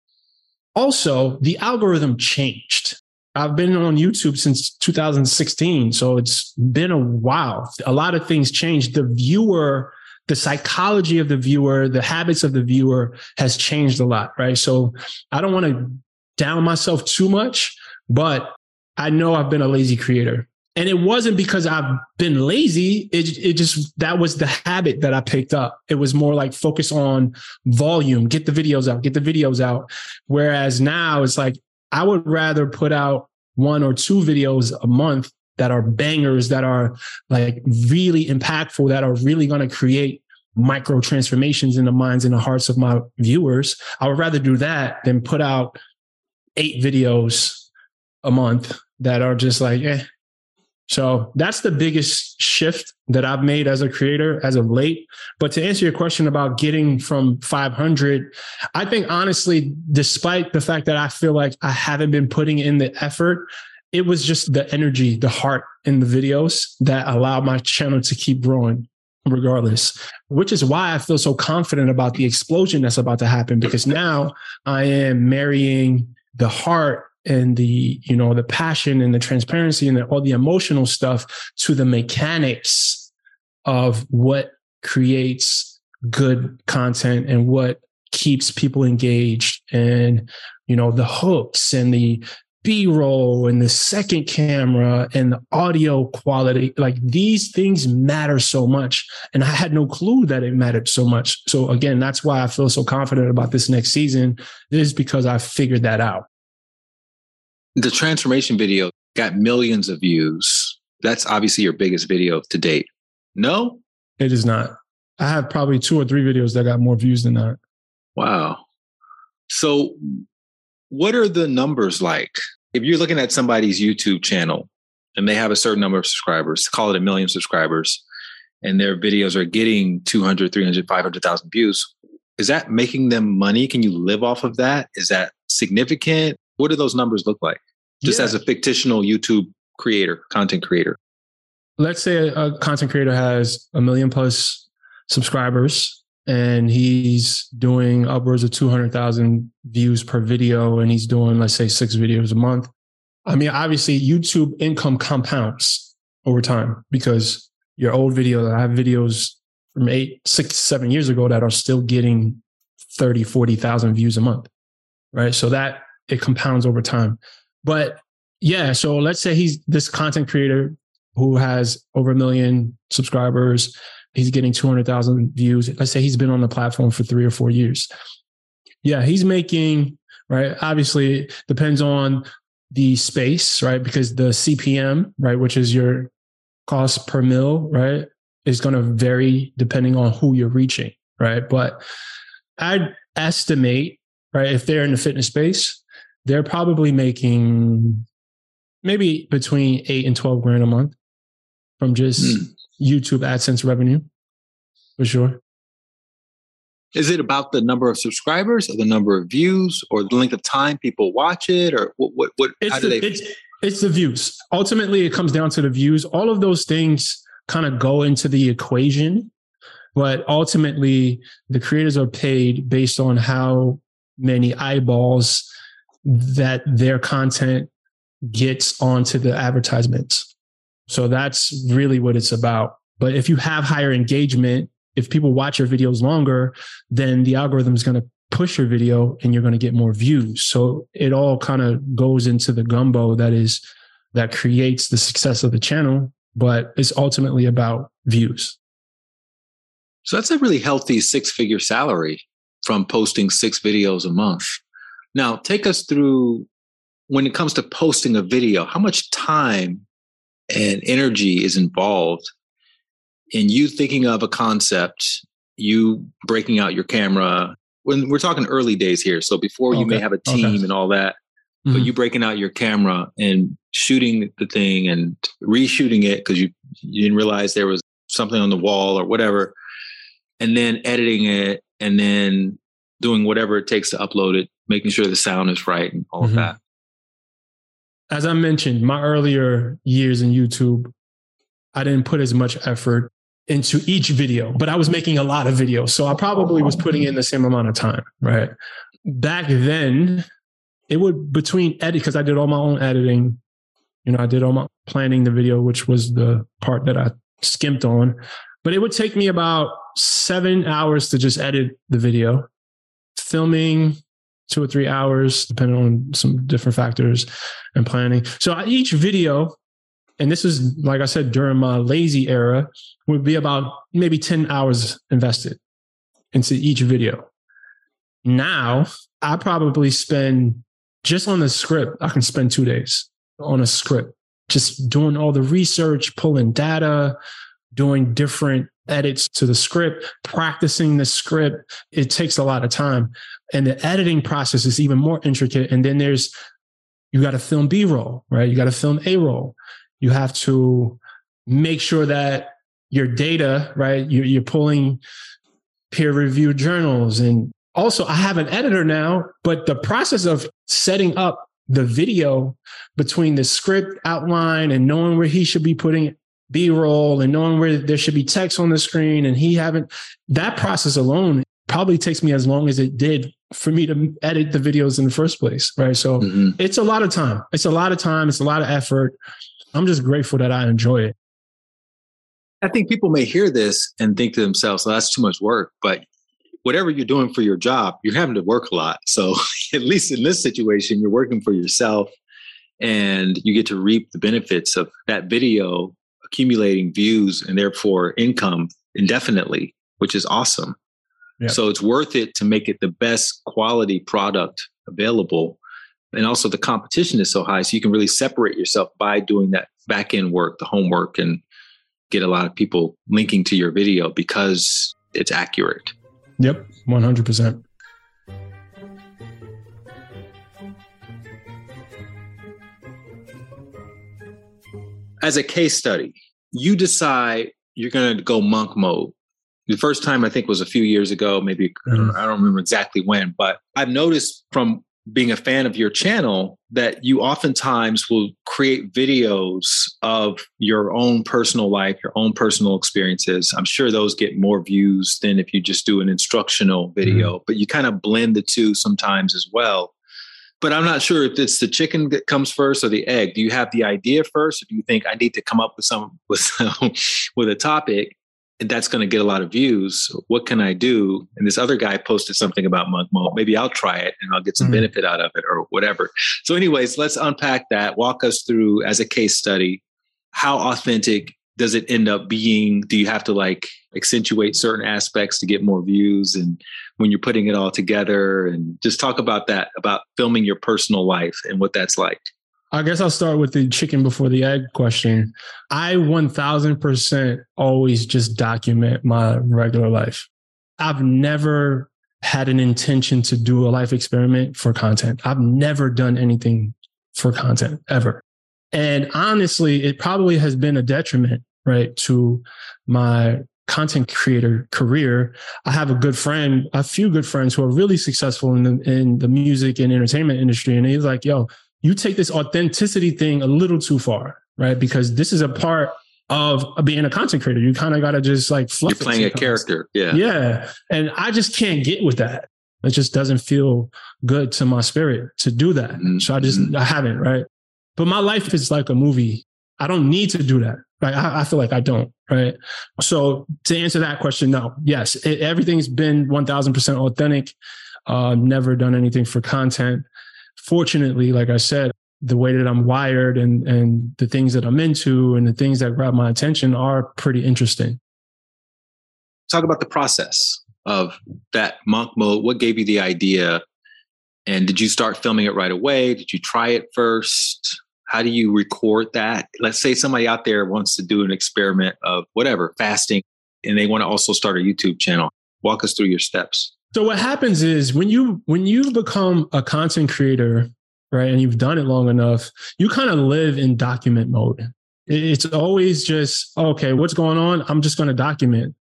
Also, the algorithm changed. I've been on YouTube since 2016, so it's been a while. A lot of things changed. The viewer, the psychology of the viewer, the habits of the viewer has changed a lot, right? So I don't want to down myself too much, but I know I've been a lazy creator. And it wasn't because I've been lazy. It, it just, that was the habit that I picked up. It was more like focus on volume, get the videos out, get the videos out. Whereas now it's like, I would rather put out one or two videos a month that are bangers, that are like really impactful, that are really going to create micro transformations in the minds and the hearts of my viewers. I would rather do that than put out eight videos a month that are just like, eh, so that's the biggest shift that I've made as a creator as of late. But to answer your question about getting from 500, I think honestly, despite the fact that I feel like I haven't been putting in the effort, it was just the energy, the heart in the videos that allowed my channel to keep growing regardless, which is why I feel so confident about the explosion that's about to happen because now I am marrying the heart and the you know the passion and the transparency and the, all the emotional stuff to the mechanics of what creates good content and what keeps people engaged and you know the hooks and the b-roll and the second camera and the audio quality. Like these things matter so much and i had no clue that it mattered so much. So again that's why i feel so confident about this next season is because i figured that out
the transformation video got millions of views. That's obviously your biggest video to date. No?
It is not. I have probably two or three videos that got more views than that.
Wow. So, what are the numbers like? If you're looking at somebody's YouTube channel and they have a certain number of subscribers, call it a million subscribers, and their videos are getting 200, 300, 500,000 views, is that making them money? Can you live off of that? Is that significant? What do those numbers look like? Just yeah. as a fictional YouTube creator, content creator.
Let's say a, a content creator has a million plus subscribers and he's doing upwards of 200,000 views per video and he's doing, let's say, six videos a month. I mean, obviously, YouTube income compounds over time because your old videos, I have videos from eight, six, seven years ago that are still getting 30, 40,000 views a month. Right. So that it compounds over time. But yeah, so let's say he's this content creator who has over a million subscribers. He's getting 200,000 views. Let's say he's been on the platform for three or four years. Yeah, he's making, right? Obviously, depends on the space, right? Because the CPM, right, which is your cost per mil, right, is going to vary depending on who you're reaching, right? But I'd estimate, right, if they're in the fitness space, they're probably making maybe between eight and 12 grand a month from just mm. YouTube AdSense revenue for sure.
Is it about the number of subscribers or the number of views or the length of time people watch it or what, what, what
it's how do they? It's, it's the views. Ultimately, it comes down to the views. All of those things kind of go into the equation, but ultimately the creators are paid based on how many eyeballs that their content gets onto the advertisements. So that's really what it's about. But if you have higher engagement, if people watch your videos longer, then the algorithm is going to push your video and you're going to get more views. So it all kind of goes into the gumbo that is that creates the success of the channel, but it's ultimately about views.
So that's a really healthy six figure salary from posting six videos a month. Now, take us through when it comes to posting a video, how much time and energy is involved in you thinking of a concept, you breaking out your camera? When we're talking early days here, so before you may have a team okay. and all that, mm-hmm. but you breaking out your camera and shooting the thing and reshooting it because you you didn't realize there was something on the wall or whatever, and then editing it and then doing whatever it takes to upload it, making sure the sound is right and all mm-hmm. of that
as I mentioned, my earlier years in YouTube, I didn't put as much effort into each video, but I was making a lot of videos. So I probably was putting in the same amount of time, right? Back then, it would between edit, because I did all my own editing. You know, I did all my planning the video, which was the part that I skimped on. But it would take me about seven hours to just edit the video. Filming two or three hours, depending on some different factors and planning. So each video, and this is, like I said, during my lazy era, would be about maybe 10 hours invested into each video. Now, I probably spend just on the script, I can spend two days on a script, just doing all the research, pulling data, doing different edits to the script, practicing the script. It takes a lot of time. And the editing process is even more intricate. And then there's, you got to film B roll, right? You got to film A roll. You have to make sure that your data, right? You're, you're pulling peer reviewed journals. And also, I have an editor now, but the process of setting up the video between the script outline and knowing where he should be putting b-roll and knowing where there should be text on the screen and he haven't that process alone probably takes me as long as it did for me to edit the videos in the first place right? So mm-hmm. it's a lot of time. It's a lot of time. It's a lot of effort. I'm just grateful that i enjoy it.
I think people may hear this and think to themselves well, that's too much work but whatever you're doing for your job you're having to work a lot. So at least in this situation you're working for yourself and you get to reap the benefits of that video accumulating views and therefore income indefinitely, which is awesome. Yep. So it's worth it to make it the best quality product available. And also the competition is so high. So you can really separate yourself by doing that back end work, the homework, and get a lot of people linking to your video because it's accurate.
Yep, 100%.
As a case study, you decide you're going to go monk mode. The first time I think was a few years ago, maybe mm-hmm. I, don't, I don't remember exactly when, but I've noticed from being a fan of your channel that you oftentimes will create videos of your own personal life, your own personal experiences. I'm sure those get more views than if you just do an instructional video, mm-hmm. but you kind of blend the two sometimes as well but I'm not sure if it's the chicken that comes first or the egg. Do you have the idea first, or do you think I need to come up with some with some, with a topic and that's going to get a lot of views? What can I do? And this other guy posted something about monk mode. Maybe I'll try it and I'll get some mm-hmm. benefit out of it, or whatever. So, anyways, let's unpack that. Walk us through as a case study. How authentic does it end up being? Do you have to like accentuate certain aspects to get more views and when you're putting it all together and just talk about that about filming your personal life and what that's like
I guess I'll start with the chicken before the egg question. I 1000% always just document my regular life. I've never had an intention to do a life experiment for content. I've never done anything for content ever. And honestly, it probably has been a detriment, right, to my content creator career, I have a good friend, a few good friends who are really successful in the in the music and entertainment industry. And he's like, yo, you take this authenticity thing a little too far, right? Because this is a part of being a content creator. You kind of got to just like
You're playing a character. Yeah.
Yeah. And I just can't get with that. It just doesn't feel good to my spirit to do that. Mm-hmm. So I just, I haven't, right? But my life is like a movie. I don't need to do that. Right. I, I feel like I don't. Right. So to answer that question, no, yes, it, everything's been 1000% authentic. Uh, never done anything for content. Fortunately, like I said, the way that I'm wired and, and the things that I'm into and the things that grab my attention are pretty interesting.
Talk about the process of that monk mode. What gave you the idea And did you start filming it right away? Did you try it first? How do you record that? Let's say somebody out there wants to do an experiment of whatever, fasting, and they want to also start a YouTube channel. Walk us through your steps.
So what happens is when you when you become a content creator, right, and you've done it long enough, you kind of live in document mode. It's always just okay, what's going on? I'm just going to document.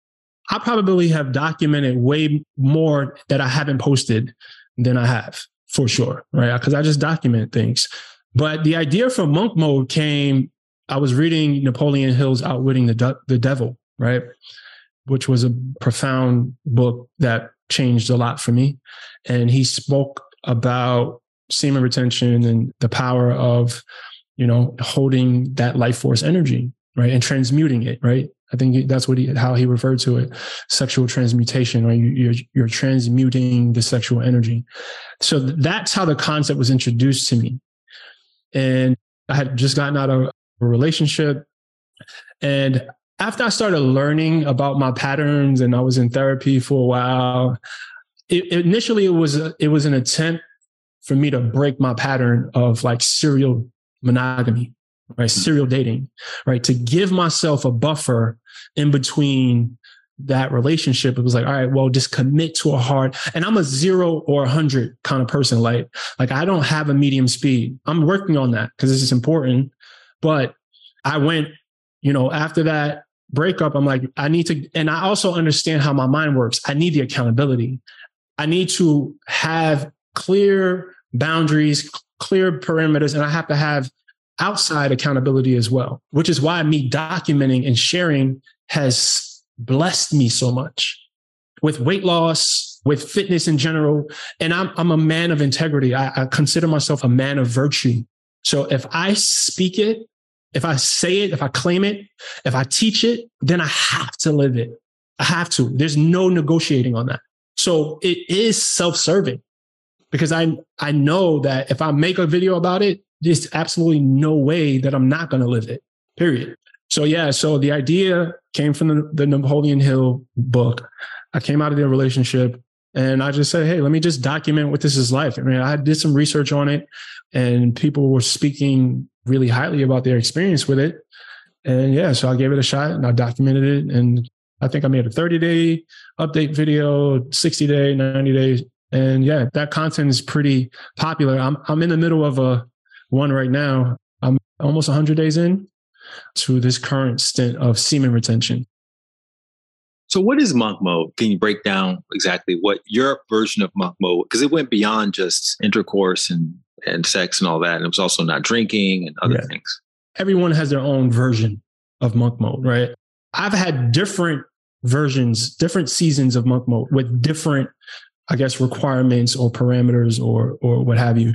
I probably have documented way more that I haven't posted than I have for sure, right? Because I just document things. But the idea for monk mode came. I was reading Napoleon Hill's Outwitting the De- the Devil, right, which was a profound book that changed a lot for me, and he spoke about semen retention and the power of, you know, holding that life force energy, right, and transmuting it, right. I think that's what he, how he referred to it, sexual transmutation, right? You're, you're transmuting the sexual energy. So that's how the concept was introduced to me. And I had just gotten out of a relationship. And after I started learning about my patterns and I was in therapy for a while, it, initially it was, a, it was an attempt for me to break my pattern of like serial monogamy right? Hmm. Serial dating, right? To give myself a buffer in between that relationship. It was like, all right, well, just commit to a hard, and I'm a zero or a hundred kind of person. Like, like I don't have a medium speed. I'm working on that because this is important. But I went, you know, after that breakup, I'm like, I need to, and I also understand how my mind works. I need the accountability. I need to have clear boundaries, clear perimeters, and I have to have outside accountability as well, which is why me documenting and sharing has blessed me so much with weight loss, with fitness in general. And I'm, I'm a man of integrity. I, I consider myself a man of virtue. So if I speak it, if I say it, if I claim it, if I teach it, then I have to live it. I have to. There's no negotiating on that. So it is self-serving because I I know that if I make a video about it, there's absolutely no way that I'm not going to live it, period. So, yeah, so the idea came from the, the Napoleon Hill book. I came out of their relationship and I just said, hey, let me just document what this is like. I mean, I did some research on it and people were speaking really highly about their experience with it. And yeah, so I gave it a shot and I documented it. And I think I made a 30 day update video, 60 day, 90 days. And yeah, that content is pretty popular. I'm, I'm in the middle of a, one right now. I'm almost 100 days in to this current stint of semen retention.
So, what is monk mode? Can you break down exactly what your version of monk mode? Because it went beyond just intercourse and, and sex and all that. And it was also not drinking and other yeah. things.
Everyone has their own version of monk mode, right? I've had different versions, different seasons of monk mode with different, I guess, requirements or parameters or or what have you.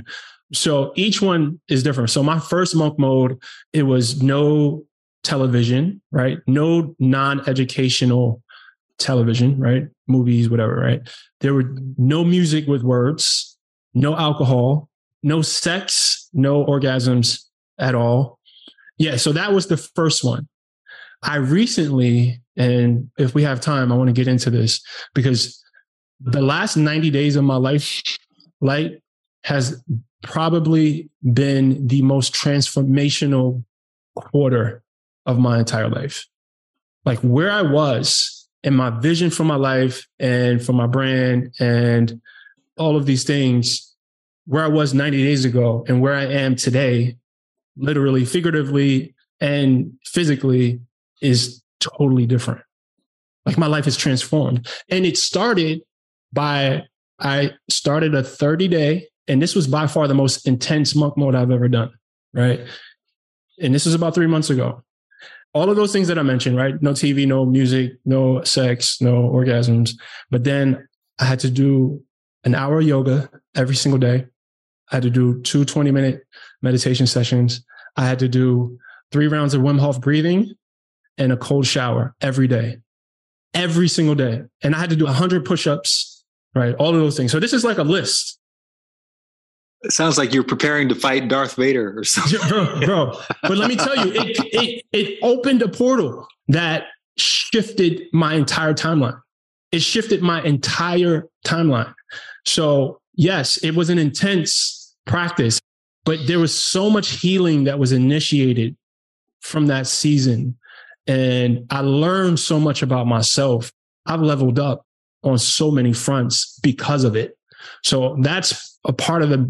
So each one is different. So my first monk mode, it was no television, right? No non-educational television, right? Movies, whatever, right? There were no music with words, no alcohol, no sex, no orgasms at all. Yeah, so that was the first one. I recently, and if we have time, I want to get into this because the last 90 days of my life, like, has probably been the most transformational quarter of my entire life. Like where I was and my vision for my life and for my brand and all of these things, where I was 90 days ago and where I am today, literally, figuratively, and physically is totally different. Like my life is transformed. And it started by I started a 30 day and this was by far the most intense monk mode I've ever done. Right. And this was about three months ago. All of those things that I mentioned, right? No TV, no music, no sex, no orgasms. But then I had to do an hour of yoga every single day. I had to do two 20 minute meditation sessions. I had to do three rounds of Wim Hof breathing and a cold shower every day, every single day. And I had to do 100 push ups, right? All of those things. So this is like a list
it sounds like you're preparing to fight Darth Vader or something.
bro, bro. But let me tell you, it, it, it opened a portal that shifted my entire timeline. It shifted my entire timeline. So yes, it was an intense practice, but there was so much healing that was initiated from that season. And I learned so much about myself. I've leveled up on so many fronts because of it. So that's a part of the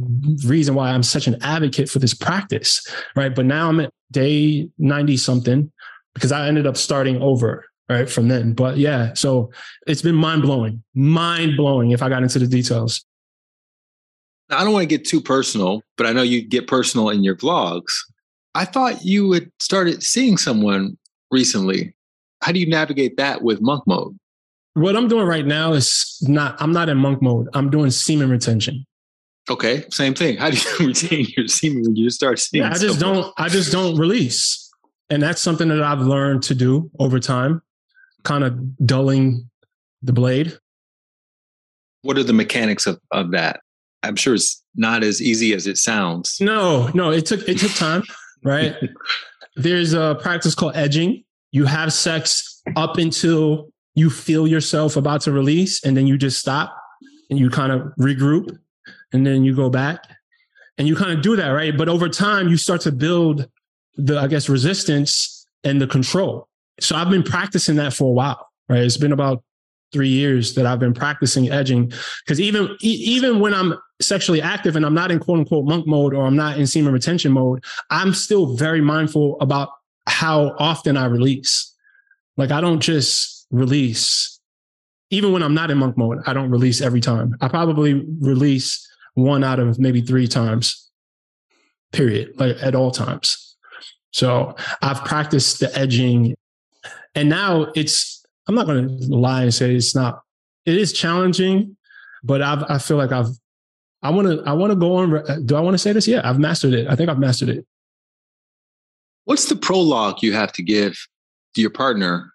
reason why I'm such an advocate for this practice, right? But now I'm at day 90 something because I ended up starting over, right, from then. But yeah, so it's been mind blowing, mind blowing if I got into the details.
I don't want to get too personal, but I know you get personal in your vlogs. I thought you had started seeing someone recently. How do you navigate that with monk mode?
What I'm doing right now is not, I'm not in monk mode. I'm doing semen retention.
Okay, same thing. How do you retain your semen when you start seeing?
Yeah, I just someone? don't. I just don't release, and that's something that I've learned to do over time, kind of dulling the blade.
What are the mechanics of, of that? I'm sure it's not as easy as it sounds.
No, no, it took it took time, right? There's a practice called edging. You have sex up until you feel yourself about to release, and then you just stop and you kind of regroup and then you go back and you kind of do that, right? But over time, you start to build the, I guess, resistance and the control. So I've been practicing that for a while, right? It's been about three years that I've been practicing edging because even even when I'm sexually active and I'm not in quote unquote monk mode or I'm not in semen retention mode, I'm still very mindful about how often I release. Like I don't just release, even when I'm not in monk mode, I don't release every time. I probably release one out of maybe three times, period, like at all times. So I've practiced the edging and now it's, I'm not going to lie and say it's not, it is challenging, but I've, I feel like I've, I want to, I want to go on. Uh, do I want to say this? Yeah, I've mastered it. I think I've mastered it.
What's the prologue you have to give to your partner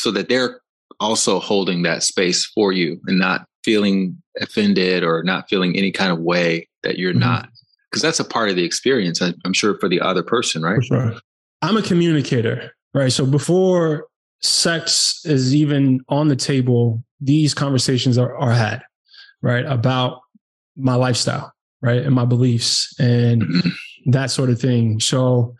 so that they're also holding that space for you and not feeling offended or not feeling any kind of way that you're mm-hmm. not because that's a part of the experience i'm sure for the other person right
sure. i'm a communicator right so before sex is even on the table these conversations are, are had right about my lifestyle right and my beliefs and mm-hmm. that sort of thing so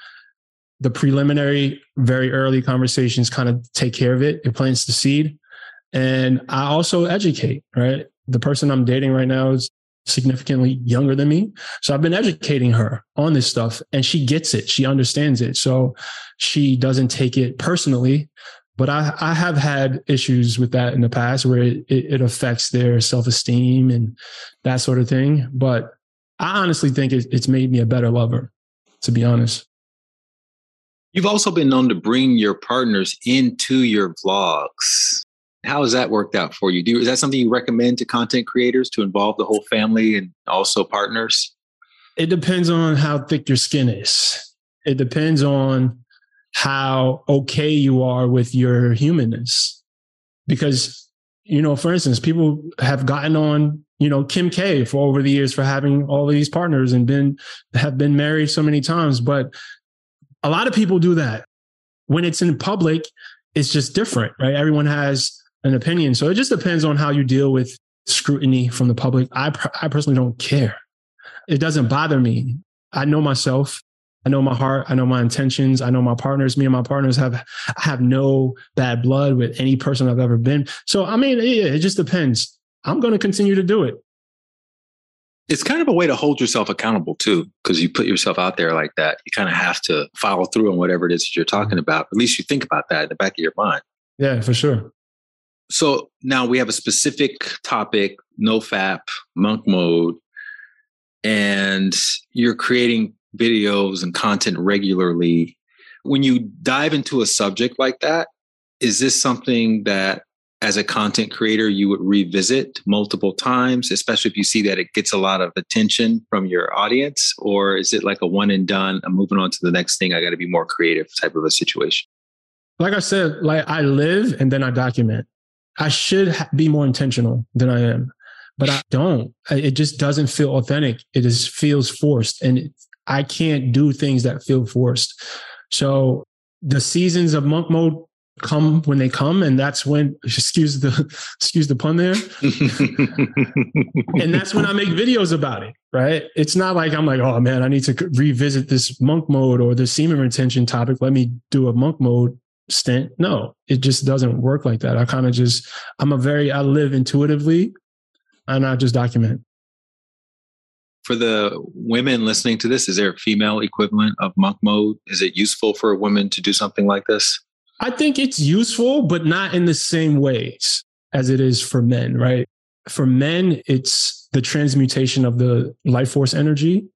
the preliminary very early conversations kind of take care of it it plants the seed and I also educate, right? The person I'm dating right now is significantly younger than me. So I've been educating her on this stuff and she gets it. She understands it. So she doesn't take it personally. But I, I have had issues with that in the past where it, it affects their self esteem and that sort of thing. But I honestly think it, it's made me a better lover, to be honest.
You've also been known to bring your partners into your vlogs. How has that worked out for you? Do is that something you recommend to content creators to involve the whole family and also partners?
It depends on how thick your skin is. It depends on how okay you are with your humanness. Because, you know, for instance, people have gotten on, you know, Kim K for over the years for having all these partners and been have been married so many times. But a lot of people do that. When it's in public, it's just different, right? Everyone has an opinion. So it just depends on how you deal with scrutiny from the public. I, I personally don't care. It doesn't bother me. I know myself. I know my heart. I know my intentions. I know my partners. Me and my partners have have no bad blood with any person I've ever been. So I mean, yeah, it just depends. I'm going to continue to do it.
It's kind of a way to hold yourself accountable too, because you put yourself out there like that. You kind of have to follow through on whatever it is that you're talking mm-hmm. about. At least you think about that in the back of your mind.
Yeah, for sure.
So now we have a specific topic, no FAP, monk mode, and you're creating videos and content regularly. When you dive into a subject like that, is this something that as a content creator you would revisit multiple times, especially if you see that it gets a lot of attention from your audience? Or is it like a one and done, I'm moving on to the next thing, I got to be more creative type of a situation?
Like I said, like I live and then I document. I should be more intentional than I am, but I don't. It just doesn't feel authentic. It just feels forced, and I can't do things that feel forced. So the seasons of monk mode come when they come and that's when excuse the excuse the pun there. And that's when i make videos about it right? It's not like i'm like oh man i need to revisit this monk mode or the semen retention topic. Let me do a monk mode stint. No it just doesn't work like that. I kind of just i'm a very i live intuitively and i just document.
For the women listening to this is there a female equivalent of monk mode? Is it useful for a woman to do something like this
I think it's useful, but not in the same ways as it is for men, right? For men, it's the transmutation of the life force energy.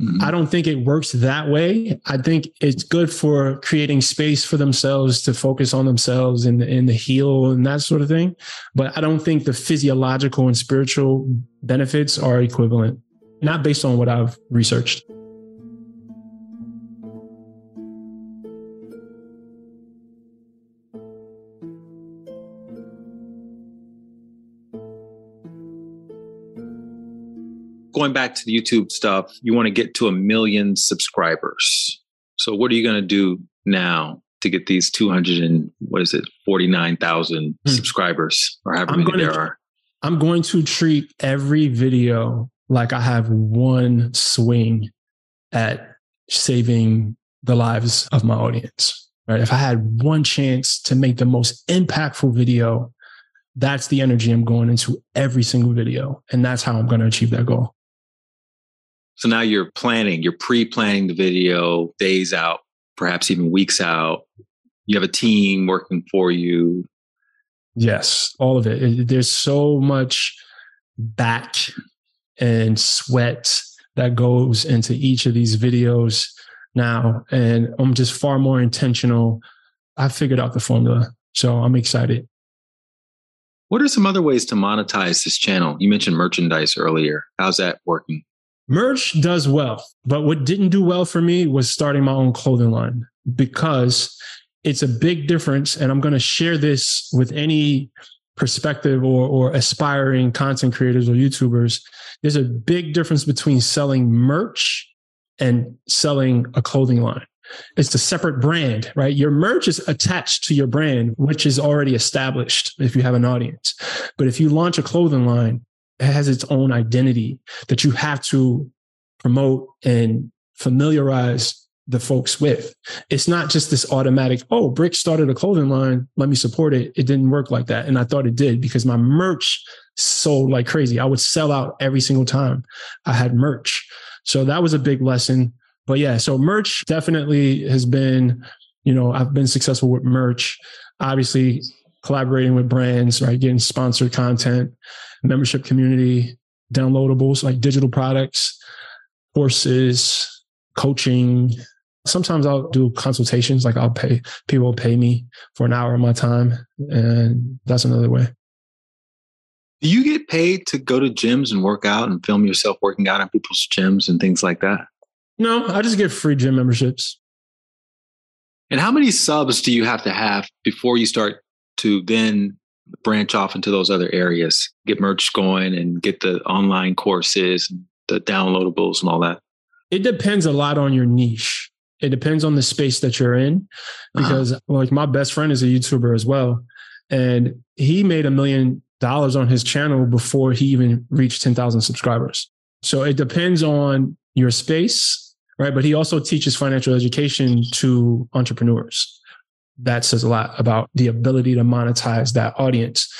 Mm-hmm. I don't think it works that way. I think it's good for creating space for themselves to focus on themselves and, and the heal and that sort of thing. But I don't think the physiological and spiritual benefits are equivalent, not based on what I've researched.
Going back to the YouTube stuff, you want to get to a million subscribers. So what are you going to do now to get these 200 and what is it, 49,000 hmm. subscribers or however many there are?
I'm going to treat every video like I have one swing at saving the lives of my audience. Right. If I had one chance to make the most impactful video, that's the energy I'm going into every single video. And that's how I'm going to achieve that goal.
So now you're planning, you're pre-planning the video days out, perhaps even weeks out. You have a team working for you.
Yes, all of it. There's so much back and sweat that goes into each of these videos now. And I'm just far more intentional. I figured out the formula. So I'm excited.
What are some other ways to monetize this channel? You mentioned merchandise earlier. How's that working?
Merch does well, but what didn't do well for me was starting my own clothing line because it's a big difference. And I'm going to share this with any perspective or, or aspiring content creators or YouTubers. There's a big difference between selling merch and selling a clothing line. It's a separate brand, right? Your merch is attached to your brand, which is already established if you have an audience. But if you launch a clothing line, has its own identity that you have to promote and familiarize the folks with. It's not just this automatic, oh, Brix started a clothing line, let me support it. It didn't work like that. And I thought it did because my merch sold like crazy. I would sell out every single time I had merch. So that was a big lesson. But yeah, so merch definitely has been, you know, I've been successful with merch. Obviously, collaborating with brands, right? Getting sponsored content membership community, downloadables like digital products, courses, coaching. Sometimes I'll do consultations, like I'll pay people pay me for an hour of my time. And that's another way.
Do you get paid to go to gyms and work out and film yourself working out in people's gyms and things like that?
No, I just get free gym memberships.
And how many subs do you have to have before you start to then branch off into those other areas, get merch going and get the online courses, the downloadables and all that?
It depends a lot on your niche. It depends on the space that you're in uh-huh. because uh-huh. like my best friend is a YouTuber as well. And he made a million dollars on his channel before he even reached 10,000 subscribers. So it depends on your space, right? But he also teaches financial education to entrepreneurs that says a lot about the ability to monetize that audience.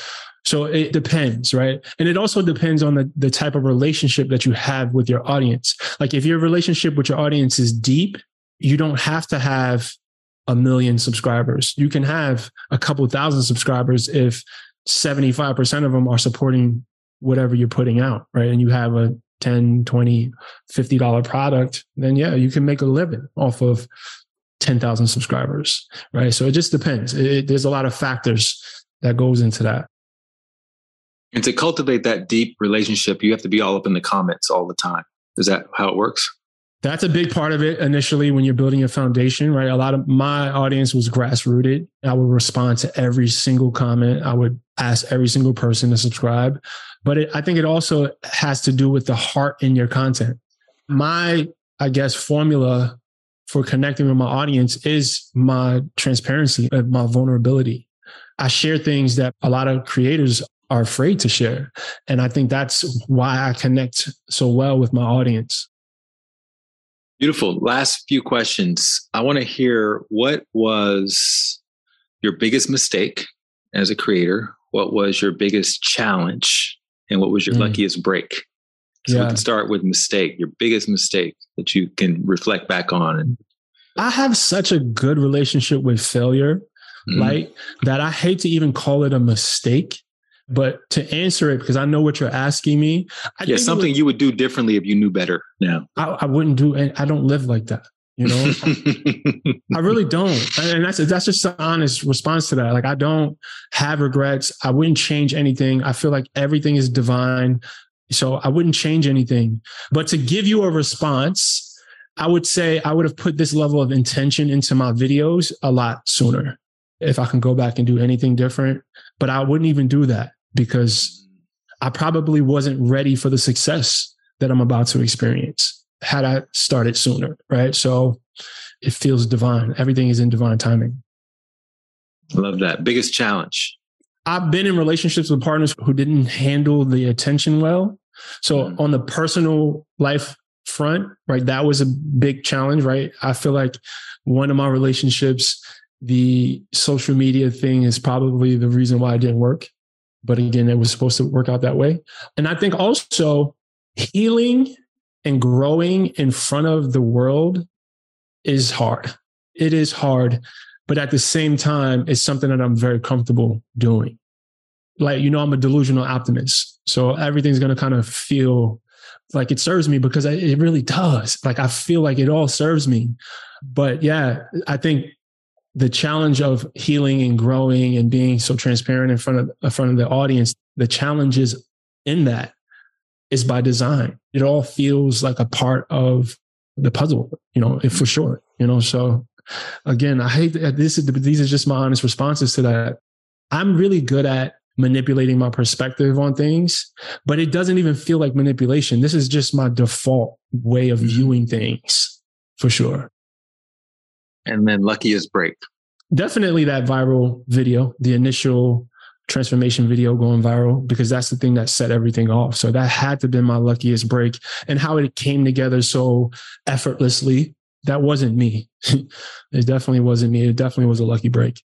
So it depends, right? And it also depends on the, the type of relationship that you have with your audience. Like if your relationship with your audience is deep, you don't have to have a million subscribers. You can have a couple thousand subscribers if 75% of them are supporting whatever you're putting out, right? And you have a 10, 20, $50 product, then yeah, you can make a living off of 10,000 subscribers, right? So it just depends. It, there's a lot of factors that goes into that.
And to cultivate that deep relationship, you have to be all up in the comments all the time. Is that how it works?
That's a big part of it initially when you're building a foundation, right? A lot of my audience was grassrooted. I would respond to every single comment. I would ask every single person to subscribe. But it, I think it also has to do with the heart in your content. My, I guess, formula for connecting with my audience is my transparency and my vulnerability. I share things that a lot of creators are afraid to share. And I think that's why I connect so well with my audience.
Beautiful. Last few questions. I want to hear what was your biggest mistake as a creator? What was your biggest challenge? And what was your mm. luckiest break? So yeah. we can start with mistake, your biggest mistake that you can reflect back on. And
I have such a good relationship with failure, mm. right? That I hate to even call it a mistake. But to answer it, because I know what you're asking me.
I yeah, something would, you would do differently if you knew better now.
I, I wouldn't do I don't live like that. You know, I really don't. And that's that's just an honest response to that. Like I don't have regrets. I wouldn't change anything. I feel like everything is divine. So I wouldn't change anything. But to give you a response, I would say I would have put this level of intention into my videos a lot sooner if I can go back and do anything different. But I wouldn't even do that because I probably wasn't ready for the success that I'm about to experience had I started sooner. Right. So it feels divine. Everything is in divine timing.
I love that. Biggest challenge.
I've been in relationships with partners who didn't handle the attention well. So mm-hmm. on the personal life front, right, that was a big challenge, right? I feel like one of my relationships, the social media thing is probably the reason why it didn't work. But again, it was supposed to work out that way. And I think also healing and growing in front of the world is hard. It is hard. But at the same time, it's something that I'm very comfortable doing like you know i'm a delusional optimist. So everything's going to kind of feel like it serves me because it really does. Like i feel like it all serves me. But yeah i think the challenge of healing and growing and being so transparent in front of in front of the audience the challenges in that is by design. It all feels like a part of the puzzle you know for sure you know? So again i hate that this is these are just my honest responses to that. I'm really good at manipulating my perspective on things, but it doesn't even feel like manipulation. This is just my default way of mm-hmm. viewing things for sure.
And then luckiest break.
Definitely that viral video, the initial transformation video going viral, because that's the thing that set everything off. So that had to be my luckiest break and how it came together so effortlessly. That wasn't me. it definitely wasn't me. It definitely was a lucky break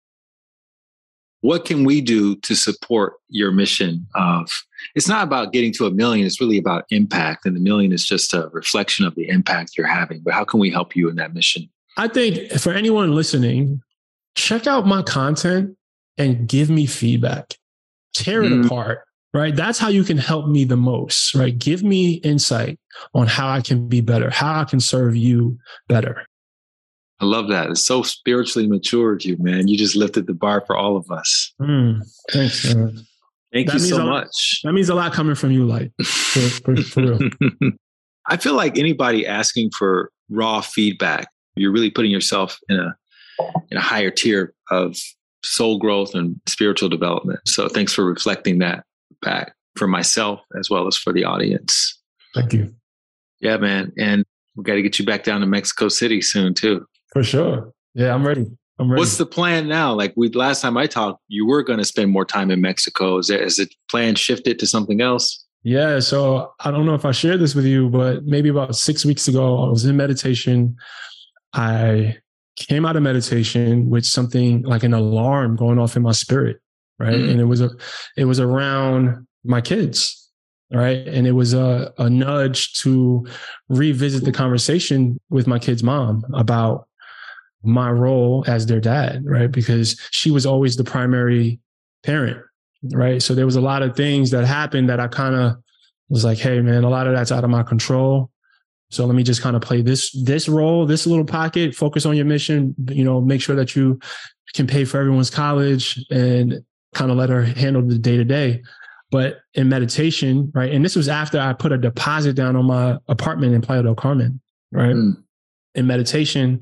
what can we do to support your mission of it's not about getting to a million it's really about impact. And the million is just a reflection of the impact you're having but how can we help you in that mission?
I think for anyone listening check out my content and give me feedback. Tear mm. it apart right? That's how you can help me the most right? Give me insight on how i can be better how i can serve you better
I love that. It's so spiritually matured you, man. You just lifted the bar for all of us.
Mm, thanks. Man.
Thank that you so much.
That means a lot coming from you, like for, for, for real.
I feel like anybody asking for raw feedback, you're really putting yourself in a in a higher tier of soul growth and spiritual development. So thanks for reflecting that back for myself as well as for the audience.
Thank you.
Yeah, man. And we got to get you back down to Mexico City soon too.
For sure. Yeah, I'm ready. I'm ready.
What's the plan now? Like we last time I talked, you were going to spend more time in Mexico. Is, there, is it plan shifted to something else?
Yeah. So I don't know if I shared this with you, but maybe about six weeks ago, I was in meditation. I came out of meditation with something like an alarm going off in my spirit, right? Mm-hmm. And it was a, it was around my kids, right? And it was a, a nudge to revisit the conversation with my kid's mom about my role as their dad, right? Because she was always the primary parent, right? So there was a lot of things that happened that I kind of was like, hey, man, a lot of that's out of my control. So let me just kind of play this this role, this little pocket, focus on your mission, you know, make sure that you can pay for everyone's college and kind of let her handle the day to day. But in meditation, right? And this was after I put a deposit down on my apartment in Playa del Carmen, right? Mm. In meditation,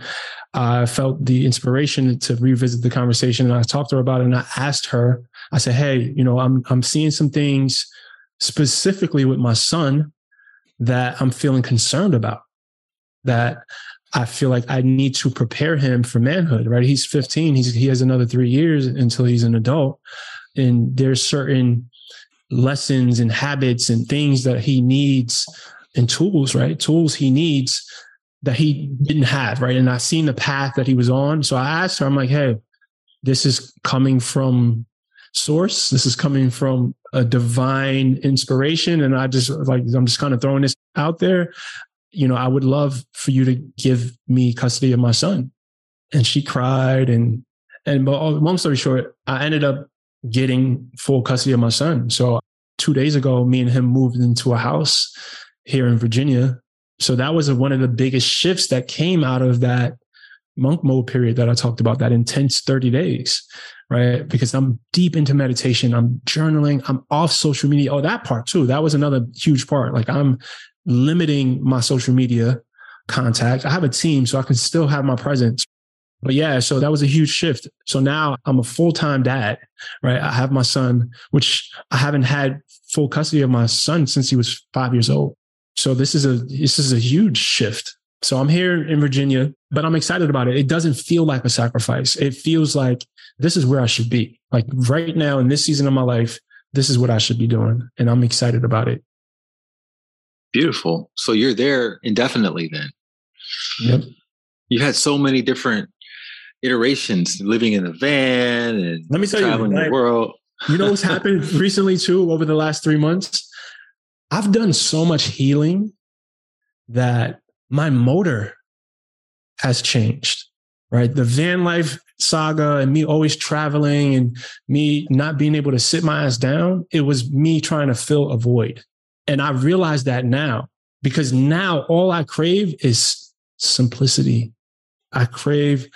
I felt the inspiration to revisit the conversation and I talked to her about it and I asked her, I said, Hey, you know, I'm, I'm seeing some things specifically with my son that I'm feeling concerned about that I feel like I need to prepare him for manhood, right? He's 15. He's, he has another three years until he's an adult. And there's certain lessons and habits and things that he needs and tools, right? Tools he needs that he didn't have, right? And I seen the path that he was on. So I asked her, I'm like, hey, this is coming from source. This is coming from a divine inspiration. And I just like, I'm just kind of throwing this out there. You know, I would love for you to give me custody of my son. And she cried and, and but oh, long story short, I ended up getting full custody of my son. So two days ago, me and him moved into a house here in Virginia. So that was one of the biggest shifts that came out of that monk mode period that I talked about, that intense 30 days, right? Because I'm deep into meditation. I'm journaling. I'm off social media. Oh, that part too. That was another huge part. Like I'm limiting my social media contact. I have a team, so I can still have my presence. But yeah, so that was a huge shift. So now I'm a full time dad, right? I have my son, which I haven't had full custody of my son since he was five years old. So this is a this is a huge shift. So I'm here in Virginia, but I'm excited about it. It doesn't feel like a sacrifice. It feels like this is where I should be. Like right now in this season of my life, this is what I should be doing. And I'm excited about it.
Beautiful. So you're there indefinitely then.
Yep.
You had so many different iterations, living in a van and
let me tell
traveling
you,
the world.
you know what's happened recently too over the last three months? I've done so much healing that my motor has changed, right? The van life saga and me always traveling and me not being able to sit my ass down, it was me trying to fill a void. And I realize that now because now all I crave is simplicity. I crave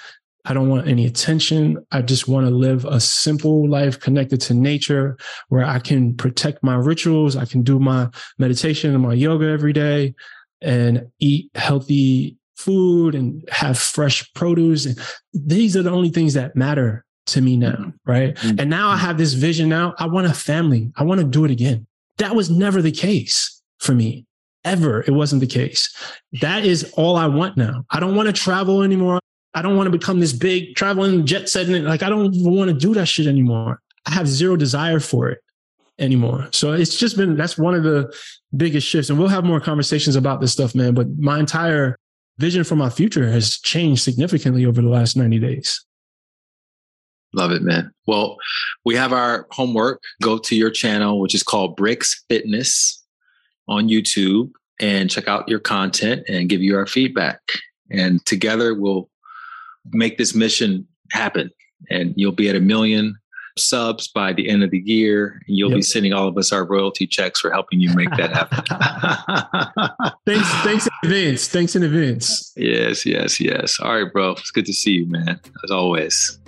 I don't want any attention. I just want to live a simple life connected to nature where I can protect my rituals. I can do my meditation and my yoga every day and eat healthy food and have fresh produce. And these are the only things that matter to me now. Right. Mm-hmm. And now I have this vision now. I want a family. I want to do it again. That was never the case for me. Ever. It wasn't the case. That is all I want now. I don't want to travel anymore. I don't want to become this big traveling jet setting. Like I don't want to do that shit anymore. I have zero desire for it anymore. So it's just been that's one of the biggest shifts. And we'll have more conversations about this stuff, man. But my entire vision for my future has changed significantly over the last 90 days.
Love it, man. Well, we have our homework. Go to your channel, which is called Brix Fitness on YouTube, and check out your content and give you our feedback. And together we'll make this mission happen. And you'll be at a million subs by the end of the year. And you'll yep. be sending all of us our royalty checks for helping you make that
happen. thanks, thanks in advance. Thanks in advance.
Yes, yes, yes. All right, bro. It's good to see you, man. As always.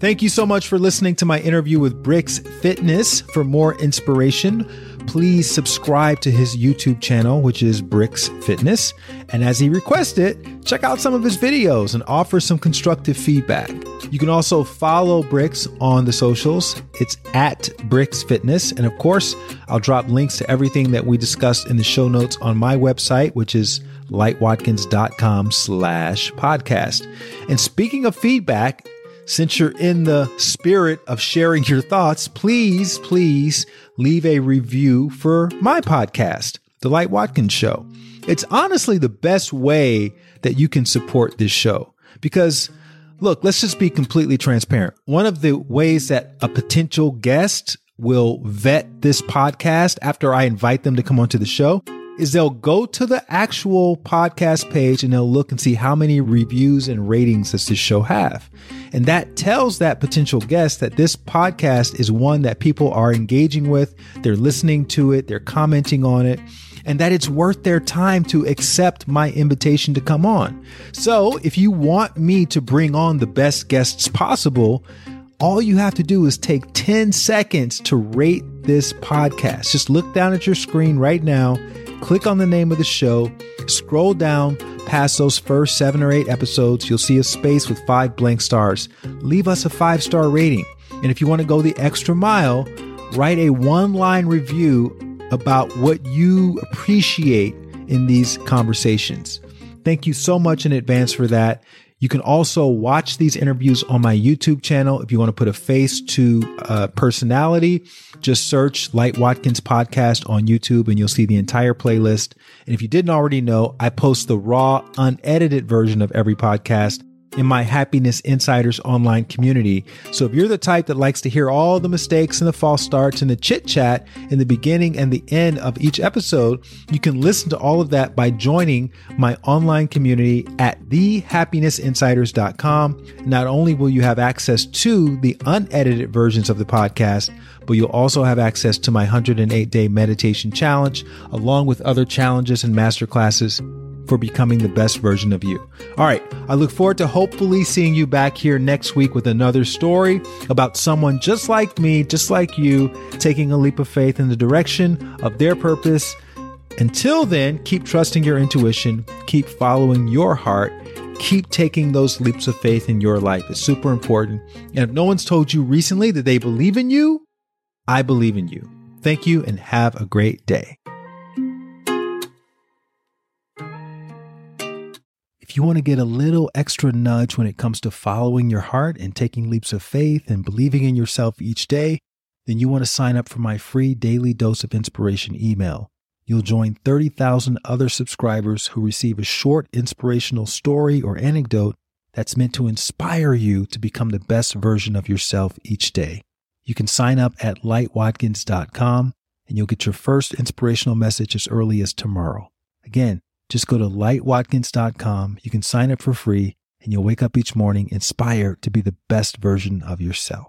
Thank you so much for listening to my interview with Brix Fitness. For more inspiration, please subscribe to his YouTube channel, which is Brix Fitness. And as he requested, check out some of his videos and offer some constructive feedback. You can also follow Brix on the socials. It's at Brix Fitness. And of course, I'll drop links to everything that we discussed in the show notes on my website, which is lightwatkins.com slash podcast. And speaking of feedback, since you're in the spirit of sharing your thoughts, please, please leave a review for my podcast, The Light Watkins Show. It's honestly the best way that you can support this show because look, let's just be completely transparent. One of the ways that a potential guest will vet this podcast after I invite them to come onto the show is they'll go to the actual podcast page and they'll look and see how many reviews and ratings does this show have. And that tells that potential guest that this podcast is one that people are engaging with, they're listening to it, they're commenting on it, and that it's worth their time to accept my invitation to come on. So if you want me to bring on the best guests possible, all you have to do is take 10 seconds to rate this podcast. Just look down at your screen right now click on the name of the show, scroll down past those first seven or eight episodes. You'll see a space with five blank stars. Leave us a five star rating. And if you want to go the extra mile, write a one line review about what you appreciate in these conversations. Thank you so much in advance for that. You can also watch these interviews on my YouTube channel. If you want to put a face to a personality, just search Light Watkins podcast on YouTube and you'll see the entire playlist. And if you didn't already know, I post the raw, unedited version of every podcast in my Happiness Insiders online community. So if you're the type that likes to hear all the mistakes and the false starts and the chit chat in the beginning and the end of each episode, you can listen to all of that by joining my online community at thehappinessinsiders.com. Not only will you have access to the unedited versions of the podcast, but you'll also have access to my 108 day meditation challenge, along with other challenges and masterclasses for becoming the best version of you. All right. I look forward to hopefully seeing you back here next week with another story about someone just like me, just like you, taking a leap of faith in the direction of their purpose. Until then, keep trusting your intuition, keep following your heart, keep taking those leaps of faith in your life. It's super important. And if no one's told you recently that they believe in you, I believe in you. Thank you and have a great day. You want to get a little extra nudge when it comes to following your heart and taking leaps of faith and believing in yourself each day, then you want to sign up for my free daily dose of inspiration email. You'll join 30,000 other subscribers who receive a short inspirational story or anecdote that's meant to inspire you to become the best version of yourself each day. You can sign up at lightwatkins.com and you'll get your first inspirational message as early as tomorrow. Again, just go to lightwatkins.com. You can sign up for free and you'll wake up each morning inspired to be the best version of yourself.